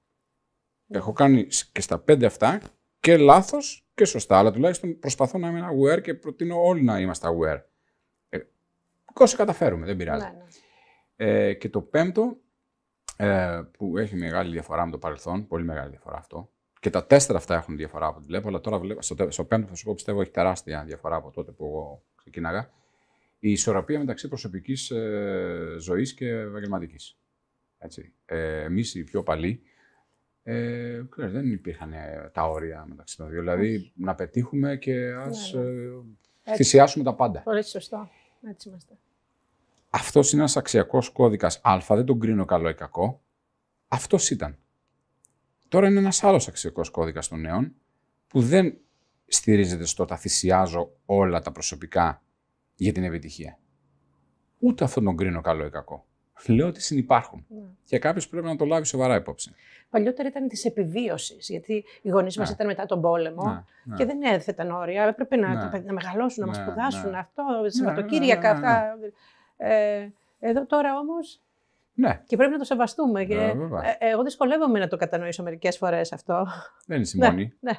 Έχω κάνει σ- και στα πέντε αυτά και λάθος και σωστά. Αλλά τουλάχιστον προσπαθώ να είμαι aware και προτείνω όλοι να είμαστε aware. Ε, Όσο καταφέρουμε, δεν πειράζει. ναι, ναι. Ε, και το πέμπτο, ε, που έχει μεγάλη διαφορά με το παρελθόν, πολύ μεγάλη διαφορά αυτό. Και τα τέσσερα αυτά έχουν διαφορά από ό,τι βλέπω, αλλά τώρα βλέπω, στο, τε- στο πέμπτο θα σου πω πιστεύω έχει τεράστια διαφορά από τότε που εγώ ξεκίναγα. Η ισορροπία μεταξύ προσωπικής ε, ζωής και επαγγελματικής. Έτσι. Ε, εμείς οι πιο παλιοί, ε, ξέρεις, δεν υπήρχαν ε, τα όρια μεταξύ των δύο. Δηλαδή να πετύχουμε και ας Ναι, ναι. ε, Έτσι. θυσιάσουμε τα πάντα. Πολύ σωστό. Έτσι είμαστε. Αυτός είναι ένας αξιακός κώδικας Α, δεν τον κρίνω καλό ή κακό. Αυτός ήταν. Τώρα είναι ένας άλλος αξιακός κώδικας των νέων που δεν στηρίζεται στο τα θυσιάζω όλα τα προσωπικά για την επιτυχία. Ούτε αυτόν τον κρίνω καλό ή κακό. Λέω ότι συνεπάρχουν. Ναι. Και κάποιος πρέπει να το λάβει σοβαρά υπόψη. Παλιότερα ήταν της επιβίωσης, γιατί οι γονείς μας Ναι. ήταν μετά τον πόλεμο Ναι, ναι. και δεν έθεταν όρια. Έπρεπε να, Ναι. τα παιδιά να μεγαλώσουν, να Ναι, σπουδάσουν ναι. αυτό, ναι, Σαββατοκύριακα ναι, ναι, αυτά. Ε, εδώ τώρα όμως. ναι, Και πρέπει να το σεβαστούμε. Και, Ναι, βέβαια. ε, εγώ δυσκολεύομαι να το κατανοήσω μερικές φορές αυτό. δεν είναι συμμονή. Ναι.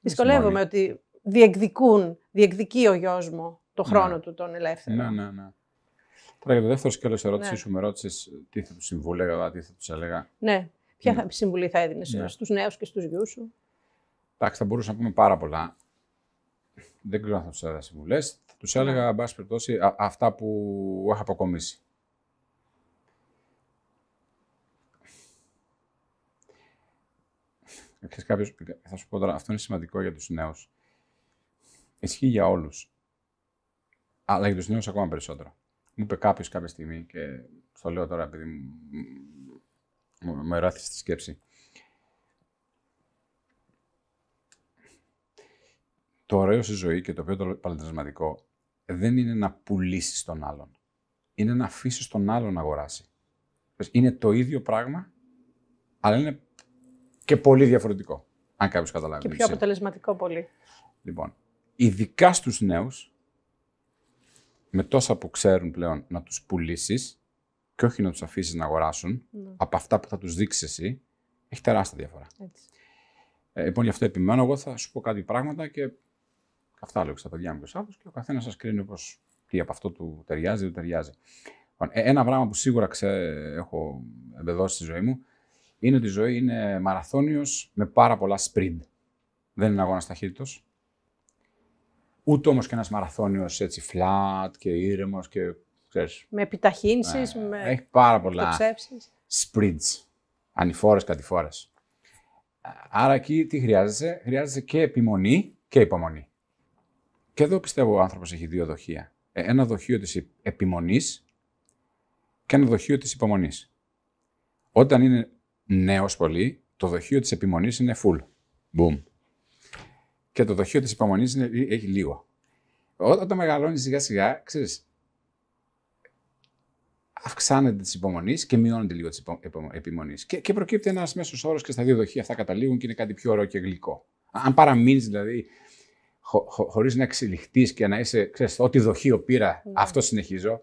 Δυσκολεύομαι ότι διεκδικούν, διεκδικεί ο γιος μου το χρόνο Ναι. του τον ελεύθερο. Ναι, ναι, ναι. Τώρα για το δεύτερο σκέλος ερώτησή Ναι. σου, με ρώτησες τι θα του συμβούλεγα, τι θα τους έλεγα. Ναι. Ποια Ναι. θα, συμβουλή θα έδινε Ναι. στους νέους και στους γιους σου; Εντάξει, θα μπορούσαμε να πούμε πάρα πολλά. Δεν ξέρω αν θα τους έδωσα συμβουλές. Θα τους έλεγα, εν πάση περιπτώσει, α- αυτά που έχω αποκομίσει. Ξέρεις, κάποιος, θα σου πω τώρα, αυτό είναι σημαντικό για τους νέους. Ισχύει για όλους. Αλλά για τους νέους ακόμα περισσότερο. Μου είπε κάποιος κάποια στιγμή και το λέω τώρα επειδή μου, μου, μου εράθησε τη σκέψη. Το ωραίο στη ζωή και το πιο το παλαιτερισματικό δεν είναι να πουλήσεις τον άλλον. Είναι να αφήσεις τον άλλον να αγοράσει. Είναι το ίδιο πράγμα, αλλά είναι και πολύ διαφορετικό. Αν κάποιος καταλάβει. Και τι πιο εννοώ. αποτελεσματικό πολύ. Λοιπόν, ειδικά στους νέους, με τόσα που ξέρουν πλέον να τους πουλήσεις και όχι να τους αφήσεις να αγοράσουν, Ναι. από αυτά που θα τους δείξεις εσύ, έχει τεράστια διαφορά. Έτσι. Ε, λοιπόν, γι' αυτό επιμένω. Εγώ θα σου πω κάτι πράγματα και αυτά λέω και στα παιδιά μου και στους άλλους και ο καθένας σας κρίνει όπως τι από αυτό του ταιριάζει ή του ταιριάζει. Λοιπόν, ε, ένα πράγμα που σίγουρα ξέ, έχω εμπεδώσει στη ζωή μου είναι ότι η ζωή είναι μαραθώνιος με πάρα πολλά sprint. Δεν είναι αγώνας ταχύτητος. Ούτε όμως και ένας μαραθώνιος έτσι flat και ήρεμος και ξέρεις, Με επιταχύνσεις, ε, με έχει πάρα πολλά εκτοξεύσεις. sprints, ανηφόρες, κατηφόρες. Άρα εκεί τι χρειάζεσαι, χρειάζεσαι και επιμονή και υπομονή. Και εδώ πιστεύω ο άνθρωπος έχει δύο δοχεία. Ε, Ένα δοχείο της επιμονής και ένα δοχείο της υπομονής. Όταν είναι νέος πολύ, το δοχείο της επιμονής είναι full. Boom. Και το δοχείο της υπομονής είναι, έχει λίγο. Ό- Όταν μεγαλώνεις σιγά σιγά, ξέρεις, αυξάνεται της υπομονής και μειώνεται λίγο της επιμονής. Και, και προκύπτει ένας μέσος όρος και στα δύο δοχεία αυτά καταλήγουν και είναι κάτι πιο ωραίο και γλυκό. Αν παραμείνεις δηλαδή χω, χω, χωρίς να εξελιχθεί και να είσαι, ξέρεις, ό,τι δοχείο πήρα, Ναι. αυτό συνεχίζω,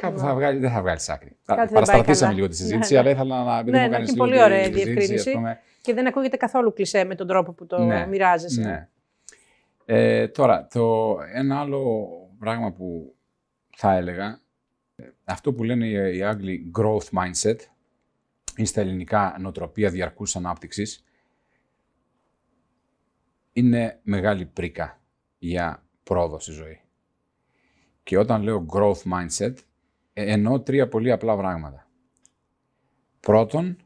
κάπου Ναι. θα βγάλει, δεν θα βγάλει άκρη. δεν πάει Παραστρατήσαμε καλά. λίγο τη συζήτηση, Ναι, ναι. αλλά ήθελα να επειδή Ναι, μου ναι, κάνεις και λίγο πολύ τη ωραία η συζήτηση, διευκρίνηση. ας πούμε. Και δεν ακούγεται καθόλου κλισέ με τον τρόπο που το Ναι, μοιράζεσαι. Ναι. Ε, τώρα, το, ένα άλλο πράγμα που θα έλεγα, ε, αυτό που λένε οι, οι Άγγλοι growth mindset, είναι στα ελληνικά νοοτροπία διαρκούς ανάπτυξης, είναι μεγάλη πρίκα για πρόοδο στη ζωή. Και όταν λέω growth mindset, ε, εννοώ τρία πολύ απλά πράγματα. Πρώτον,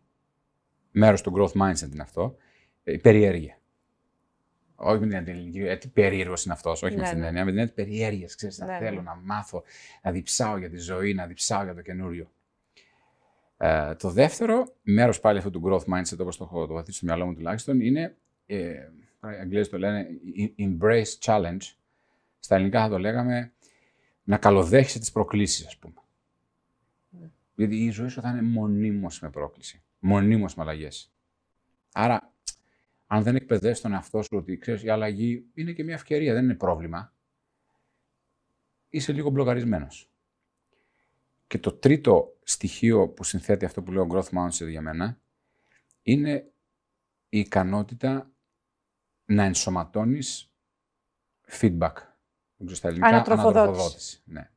μέρος του growth mindset είναι αυτό, ε, η περιέργεια. Όχι με την έννοια ελληνική, ε, τι περίεργος είναι αυτός, όχι με Ναι, αυτή την ναι. έννοια, με την έννοια τη περιέργειας. Ξέρεις, να Ναι, θέλω ναι. να μάθω, να διψάω για τη ζωή, να διψάω για το καινούριο. Ε, το δεύτερο, μέρος πάλι αυτού του growth mindset, όπως το έχω το βαθίσει στο μυαλό μου τουλάχιστον, είναι. Ε, οι Αγγλίες το λένε embrace challenge. Στα ελληνικά θα το λέγαμε να καλοδέχεσαι τις προκλήσεις, ας πούμε. Ναι. Γιατί η ζωή σου θα είναι μονίμως με πρόκληση. Μονίμως με αλλαγές. Άρα, αν δεν εκπαιδεύσει τον εαυτό σου ότι ξέρεις, η αλλαγή είναι και μια ευκαιρία, δεν είναι πρόβλημα, είσαι λίγο μπλοκαρισμένος. Και το τρίτο στοιχείο που συνθέτει αυτό που λέω growth mindset για μένα είναι η ικανότητα να ενσωματώνεις feedback. Δεν ξέρω στα ελληνικά, Ανατροφοδότηση. Ναι.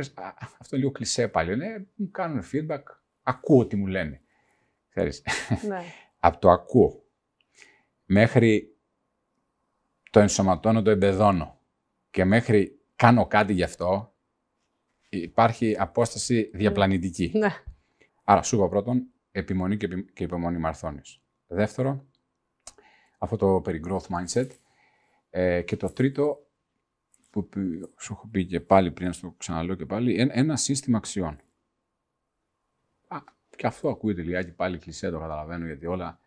Ξέρεις, α, αυτό είναι λίγο κλισέ πάλι. Ναι, μου κάνουν feedback, ακούω τι μου λένε. Ξέρεις, Ναι. από το ακούω μέχρι το ενσωματώνω, το εμπεδώνω και μέχρι κάνω κάτι γι' αυτό, υπάρχει απόσταση διαπλανητική. ναι. Άρα, σου είπα πρώτον, επιμονή και, επι- και υπομονή μαρθώνιος. Δεύτερο, αυτό το περί growth mindset. Ε, και το τρίτο, που πει- σου έχω πει και πάλι πριν, να στο ξαναλέω και πάλι, ένα, ένα σύστημα αξιών. Α, και αυτό ακούγεται λιγάκι πάλι κλεισέ, το καταλαβαίνω, γιατί όλα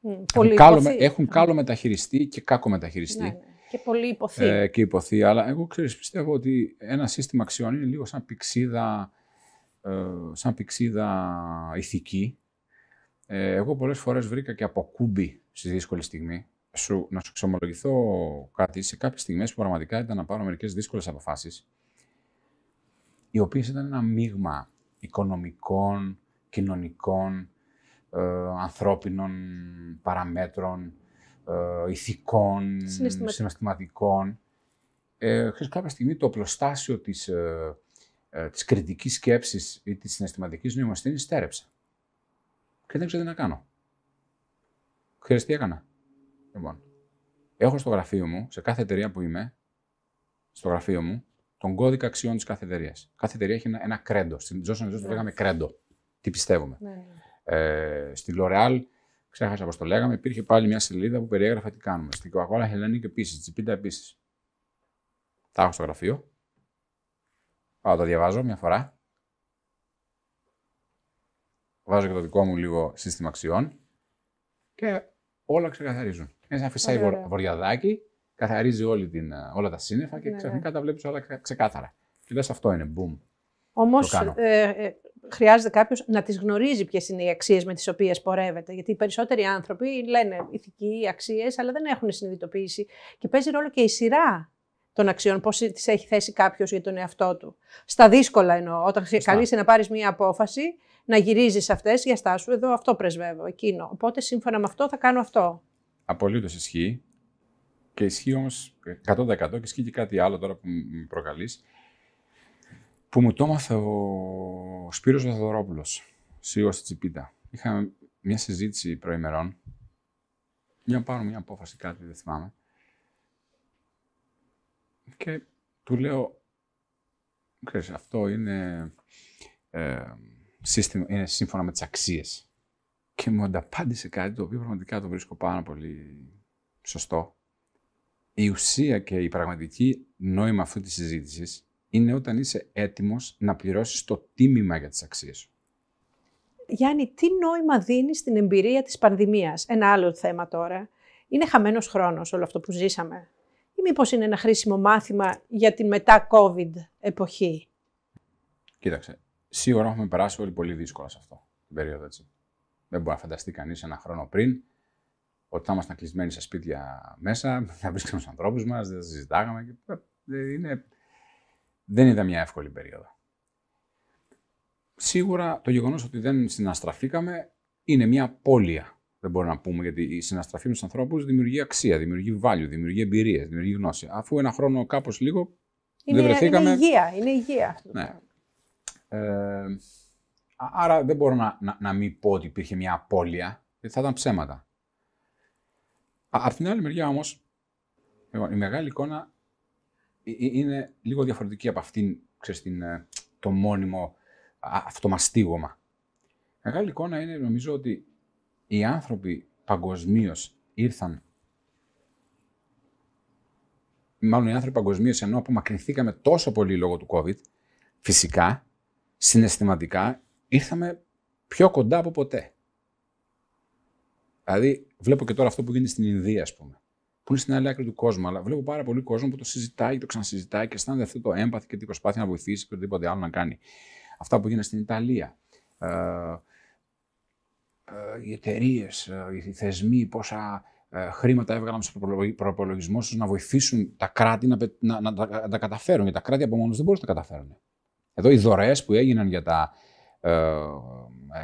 Μμ, έχουν Πολύ κάλο, υποθεί. έχουν κάλο μεταχειριστεί και κάκο μεταχειριστεί. Ναι, ναι. Και πολύ υποθεί. ε, και υποθεί. Αλλά εγώ ξέρεις, πιστεύω ότι ένα σύστημα αξιών είναι λίγο σαν πηξίδα ε, σαν πηξίδα ηθική. Ε, εγώ πολλές φορές βρήκα και αποκούμπη στη δύσκολη στιγμή. Σου, να σου ξομολογηθώ κάτι, σε κάποιες στιγμές που πραγματικά ήταν να πάρω μερικές δύσκολες αποφάσεις, οι οποίες ήταν ένα μείγμα οικονομικών, κοινωνικών, ε, ανθρώπινων παραμέτρων, ε, ηθικών, συναισθηματικών. Ε, κάποια στιγμή το οπλοστάσιο της, ε, ε, της κριτικής σκέψης ή της συναισθηματικής νοημοσύνης στέρεψα. Και δεν ξέρω τι να κάνω. Ξέρεις τι έκανα; Λοιπόν, έχω στο γραφείο μου, σε κάθε εταιρεία που είμαι, στο γραφείο μου, τον κώδικα αξιών της κάθε εταιρείας. Κάθε εταιρεία έχει ένα, ένα κρέντο. Στην Johnson Johnson το λέγαμε κρέντο. Τι πιστεύουμε. Ναι, ναι. Ε, στη L'Oreal, ξέχασα πώς το λέγαμε, υπήρχε πάλι μια σελίδα που περιέγραφε τι κάνουμε. Στην Coca-Cola Hellenic επίσης, Τσιπίτα επίσης. Τα έχω στο γραφείο. Πάω, το διαβάζω μια φορά. Βάζω και το δικό μου λίγο σύστημα αξιών και όλα ξεκαθαρίζουν. Είναι σαν φυσάει βοριαδάκι, καθαρίζει όλη την, όλα τα σύννεφα και ναι, ξαφνικά ναι. τα βλέπεις όλα ξεκάθαρα. Και λες αυτό είναι, boom. Όμως ε, ε, χρειάζεται κάποιος να τις γνωρίζει ποιες είναι οι αξίες με τις οποίες πορεύεται. Γιατί οι περισσότεροι άνθρωποι λένε ηθικοί αξίες, αλλά δεν έχουν συνειδητοποιήσει. Και παίζει ρόλο και η σειρά των αξιών, πώς τις έχει θέσει κάποιος για τον εαυτό του. Στα δύσκολα εννοώ. Όταν καλείσαι να πάρεις μία απόφαση, να γυρίζεις αυτές για στάσου. Εδώ αυτό πρεσβεύω, εκείνο. Οπότε σύμφωνα με αυτό θα κάνω αυτό. Απολύτως ισχύει. Και ισχύει όμως 100% και ισχύει και κάτι άλλο τώρα που με προκαλείς που μου το έμαθε ο Σπύρος Βαθοδωρόπουλος, CEO στη Τσιπίτα. Είχαμε μια συζήτηση προημερών, για να πάρουμε μια απόφαση κάτι, δεν θυμάμαι. Και του λέω, ξέρεις, αυτό είναι, ε, σύστημα, είναι σύμφωνα με τις αξίες. Και μου ανταπάντησε κάτι το οποίο πραγματικά το βρίσκω πάρα πολύ σωστό. Η ουσία και η πραγματική νόημα αυτή της συζήτησης είναι όταν είσαι έτοιμος να πληρώσεις το τίμημα για τις αξίες σου. Γιάννη, τι νόημα δίνει στην εμπειρία της πανδημίας; Ένα άλλο θέμα τώρα. Είναι χαμένος χρόνος όλο αυτό που ζήσαμε. Ή μήπως είναι ένα χρήσιμο μάθημα για την μετά-COVID εποχή; Κοίταξε, σίγουρα έχουμε περάσει όλοι πολύ δύσκολα σε αυτό την περίοδο έτσι. Δεν μπορεί να φανταστεί κανείς ένα χρόνο πριν ότι θα ήμασταν κλεισμένοι σε σπίτια μέσα, θα βρίσκαμε τους ανθρώπους μας, δεν συζητάγαμε. Ε, είναι δεν ήταν μια εύκολη περίοδο. Σίγουρα το γεγονός ότι δεν συναστραφήκαμε είναι μια απώλεια. Δεν μπορούμε να πούμε γιατί η συναστραφή με τους ανθρώπους δημιουργεί αξία, δημιουργεί value, δημιουργεί εμπειρίες, δημιουργεί γνώση. Αφού ένα χρόνο κάπως λίγο είναι, δεν βρεθήκαμε. Είναι υγεία, είναι υγεία αυτό. Ναι. Ε, άρα δεν μπορώ να, να, να μην πω ότι υπήρχε μια απώλεια, γιατί θα ήταν ψέματα. Από την άλλη μεριά όμως, λοιπόν, η μεγάλη εικόνα ε, ε, είναι λίγο διαφορετική από αυτήν, ξέρεις, την, ε, το μόνιμο αυτομαστίγωμα. Μεγάλη εικόνα είναι, νομίζω, ότι οι άνθρωποι παγκοσμίως ήρθαν μάλλον οι άνθρωποι παγκοσμίως, ενώ απομακρυνθήκαμε τόσο πολύ λόγω του COVID, φυσικά, συναισθηματικά, ήρθαμε πιο κοντά από ποτέ. Δηλαδή, βλέπω και τώρα αυτό που γίνεται στην Ινδία, ας πούμε που είναι στην άλλη άκρη του κόσμου. Αλλά βλέπω πάρα πολύ κόσμο που το συζητάει, το ξανασυζητάει και αισθάνεται αυτό το έμπαθη και την προσπάθεια να βοηθήσει και οτιδήποτε άλλο να κάνει. Αυτά που γίνανε στην Ιταλία. Ε, ε, οι εταιρείες, ε, οι θεσμοί, πόσα ε, χρήματα έβγαλαν στους προπολογισμό τους να βοηθήσουν τα κράτη να, να, να, να, τα καταφέρουν. Γιατί τα κράτη από μόνος δεν μπορούν να τα καταφέρουν. Εδώ οι δωρεές που έγιναν για τα ε, ε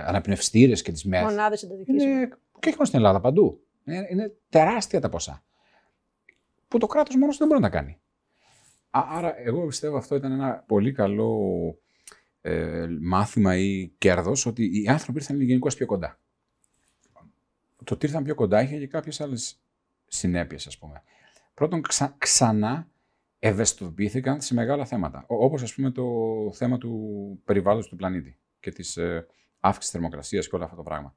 αναπνευστήρες και τις ΜΕΘ. Μονάδες Και όχι μόνο στην Ελλάδα, παντού. Είναι, είναι τεράστια τα ποσά που το κράτος μόνος δεν μπορεί να κάνει. Άρα εγώ πιστεύω αυτό ήταν ένα πολύ καλό ε, μάθημα ή κέρδος ότι οι άνθρωποι ήρθαν γενικώς πιο κοντά. Το ότι ήρθαν πιο κοντά είχε και κάποιες άλλες συνέπειες ας πούμε. Πρώτον ξανά ευαισθητοποιήθηκαν σε μεγάλα θέματα. Όπως ας πούμε το θέμα του περιβάλλοντος του πλανήτη και της ε, αύξησης θερμοκρασίας και όλα αυτά τα πράγματα.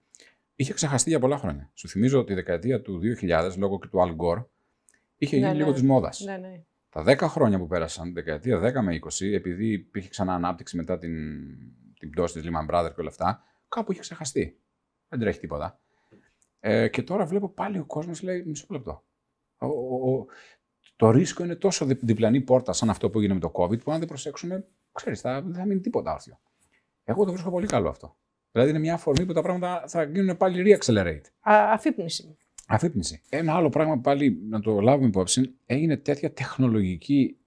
Είχε ξεχαστεί για πολλά χρόνια. Σου θυμίζω ότι η δεκαετία του 2000 λόγω και του Al Gore είχε γίνει ναι, λίγο ναι. της μόδας. Ναι, ναι. Τα 10 χρόνια που πέρασαν, την δεκαετία 10 με 20, επειδή υπήρχε ξανά ανάπτυξη μετά την, την πτώση της Lehman Brothers και όλα αυτά, κάπου είχε ξεχαστεί. Δεν τρέχει τίποτα. Ε, και τώρα βλέπω πάλι ο κόσμος λέει μισό λεπτό. Ο, ο, το ρίσκο είναι τόσο διπλανή πόρτα σαν αυτό που έγινε με το COVID, που αν δεν προσέξουμε, ξέρεις, θα, δεν θα μείνει τίποτα όρθιο. Εγώ το βρίσκω πολύ καλό αυτό. Δηλαδή είναι μια αφορμή που τα πράγματα θα γίνουν πάλι re-accelerate. Α, αφύπνιση. Αφύπνιση. Ένα άλλο πράγμα πάλι να το λάβουμε υπόψη, έγινε τέτοια τεχνολογική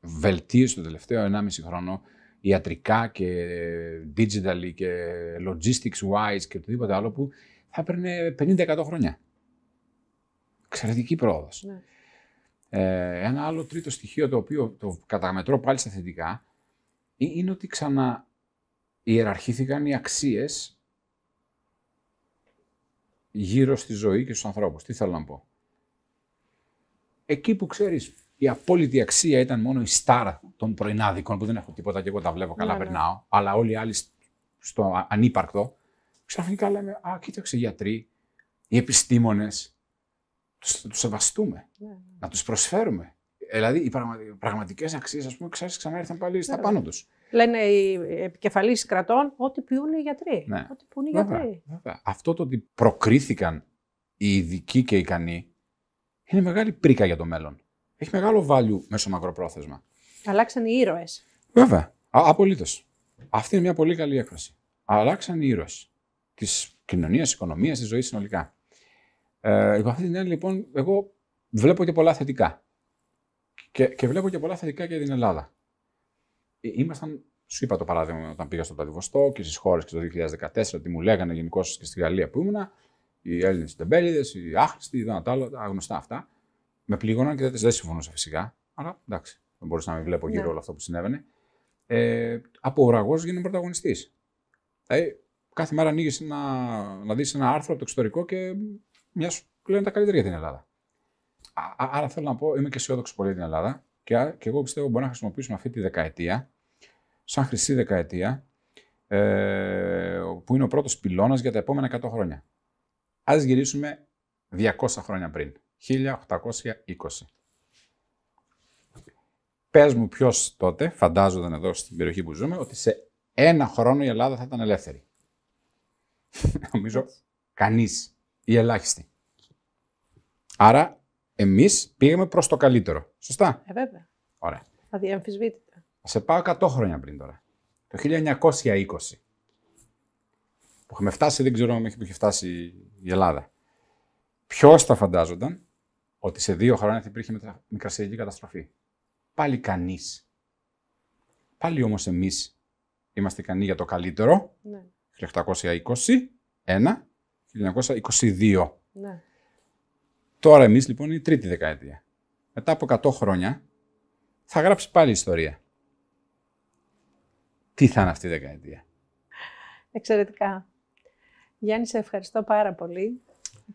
βελτίωση το τελευταίο 1,5 χρόνο, ιατρικά και digital και logistics wise και οτιδήποτε άλλο που θα έπαιρνε 50-100 χρόνια. Εξαιρετική πρόοδος. Ναι. Ε, ένα άλλο τρίτο στοιχείο το οποίο το καταμετρώ πάλι στα θετικά είναι ότι ξανά ιεραρχήθηκαν οι αξίες γύρω στη ζωή και στους ανθρώπους. Τι θέλω να πω. Εκεί που ξέρεις η απόλυτη αξία ήταν μόνο η στάρα των πρωινάδικων που δεν έχω τίποτα και εγώ τα βλέπω καλά, Ναι, ναι. περνάω. Αλλά όλοι οι άλλοι στο ανύπαρκτο, ξαφνικά λέμε Α, κοίταξε οι γιατροί, οι επιστήμονες, τους τους σεβαστούμε, Ναι, ναι. να τους προσφέρουμε. Δηλαδή οι πραγμα... πραγματικές αξίες, ας πούμε, ξέρεις, ξανά ήρθαν πάλι στα Ναι, πάνω τους. Λένε οι επικεφαλείς κρατών ό,τι πιούν οι γιατροί. Ναι. Ό,τι πούν οι Βέβαια, γιατροί. βέβαια. Αυτό το ότι προκρίθηκαν οι ειδικοί και οι ικανοί είναι μεγάλη πρίκα για το μέλλον. Έχει μεγάλο value μέσω μακροπρόθεσμα. Αλλάξαν οι ήρωες. Βέβαια. Απολύτως. Αυτή είναι μια πολύ καλή έκφραση. Αλλάξαν οι ήρωες της κοινωνίας, της οικονομίας, της ζωής συνολικά. Ε, υπό αυτή την έννοια, λοιπόν, εγώ βλέπω και πολλά θετικά. Και, και βλέπω και πολλά θετικά για την Ελλάδα. Ε, Ήμασταν, σου είπα το παράδειγμα όταν πήγα στο Πλατιβοστό και στις χώρες και το 2014, τι μου λέγανε γενικώς και στη Γαλλία που ήμουνα, οι Έλληνες τεμπέληδες, οι άχρηστοι, οι τα άλλα, τα γνωστά αυτά. Με πλήγωναν και δεν, δεν συμφωνούσα φυσικά. Αλλά εντάξει, δεν μπορούσα να μην βλέπω γύρω Ναι. όλο αυτό που συνέβαινε. Ε, από ουραγό γίνω πρωταγωνιστής. Δηλαδή, κάθε μέρα ανοίγεις να, να δεις ένα άρθρο από το εξωτερικό και μια σου λένε τα καλύτερα για την Ελλάδα. Α, α- άρα θέλω να πω, είμαι και αισιόδοξο πολύ για την Ελλάδα και, α- και εγώ πιστεύω μπορούμε να χρησιμοποιήσουμε αυτή τη δεκαετία σαν χρυσή δεκαετία ε, που είναι ο πρώτος πυλώνας για τα επόμενα 100 χρόνια. Ας γυρίσουμε 200 χρόνια πριν, 1820. Πες μου ποιος τότε φαντάζονταν εδώ στην περιοχή που ζούμε ότι σε ένα χρόνο η Ελλάδα θα ήταν ελεύθερη. Νομίζω κανείς ή ελάχιστοι. Άρα εμείς πήγαμε προς το καλύτερο. Σωστά; Ε, βέβαια. Ωραία. Αδιαμφισβήτητα. Θα σε πάω 100 χρόνια πριν τώρα. Το 1920. Που είχαμε φτάσει, δεν ξέρω μέχρι που είχε φτάσει η Ελλάδα. Ποιος θα φαντάζονταν ότι σε δύο χρόνια θα υπήρχε μετα- μικρασιατική καταστροφή; Πάλι κανείς. Πάλι όμως εμείς είμαστε ικανοί για το καλύτερο. Ναι. 1821, 1922. ναι. Τώρα εμείς λοιπόν είναι η τρίτη δεκαετία. Μετά από 100 χρόνια θα γράψει πάλι ιστορία. Τι θα είναι αυτή η δεκαετία; Εξαιρετικά. Γιάννη, σε ευχαριστώ πάρα πολύ.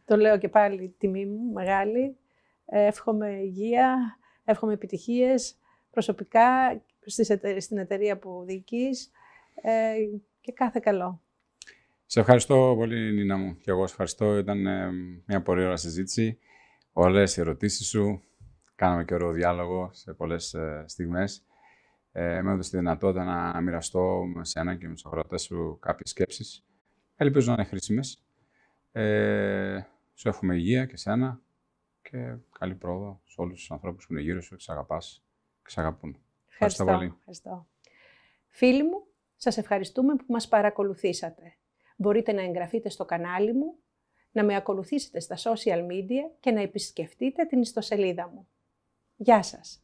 Το λέω και πάλι τιμή μου, μεγάλη. Ε, Εύχομαι υγεία, εύχομαι επιτυχίες προσωπικά στις εται- στην εταιρεία που διοικείς ε, και κάθε καλό. Σε ευχαριστώ πολύ Νίνα μου και εγώ σε ευχαριστώ. Ήταν ε, μια πολύ ωραία συζήτηση. Ωραίες οι ερωτήσεις σου. Κάναμε και ωραίο διάλογο σε πολλές ε, στιγμές. Ε, με έδωσε τη δυνατότητα να μοιραστώ με σένα και με τους αγροτές σου κάποιες σκέψεις. Ελπίζω να είναι χρήσιμες. Ε, σου εύχομαι υγεία και σένα και καλή πρόοδο σε όλους τους ανθρώπους που είναι γύρω σου και σε αγαπάς και σε αγαπούν. Ευχαριστώ πολύ. Ευχαριστώ. Φίλοι μου, σας ευχαριστούμε που μας παρακολουθήσατε. Μπορείτε να εγγραφείτε στο κανάλι μου, να με ακολουθήσετε στα social media και να επισκεφτείτε την ιστοσελίδα μου. Γεια σας!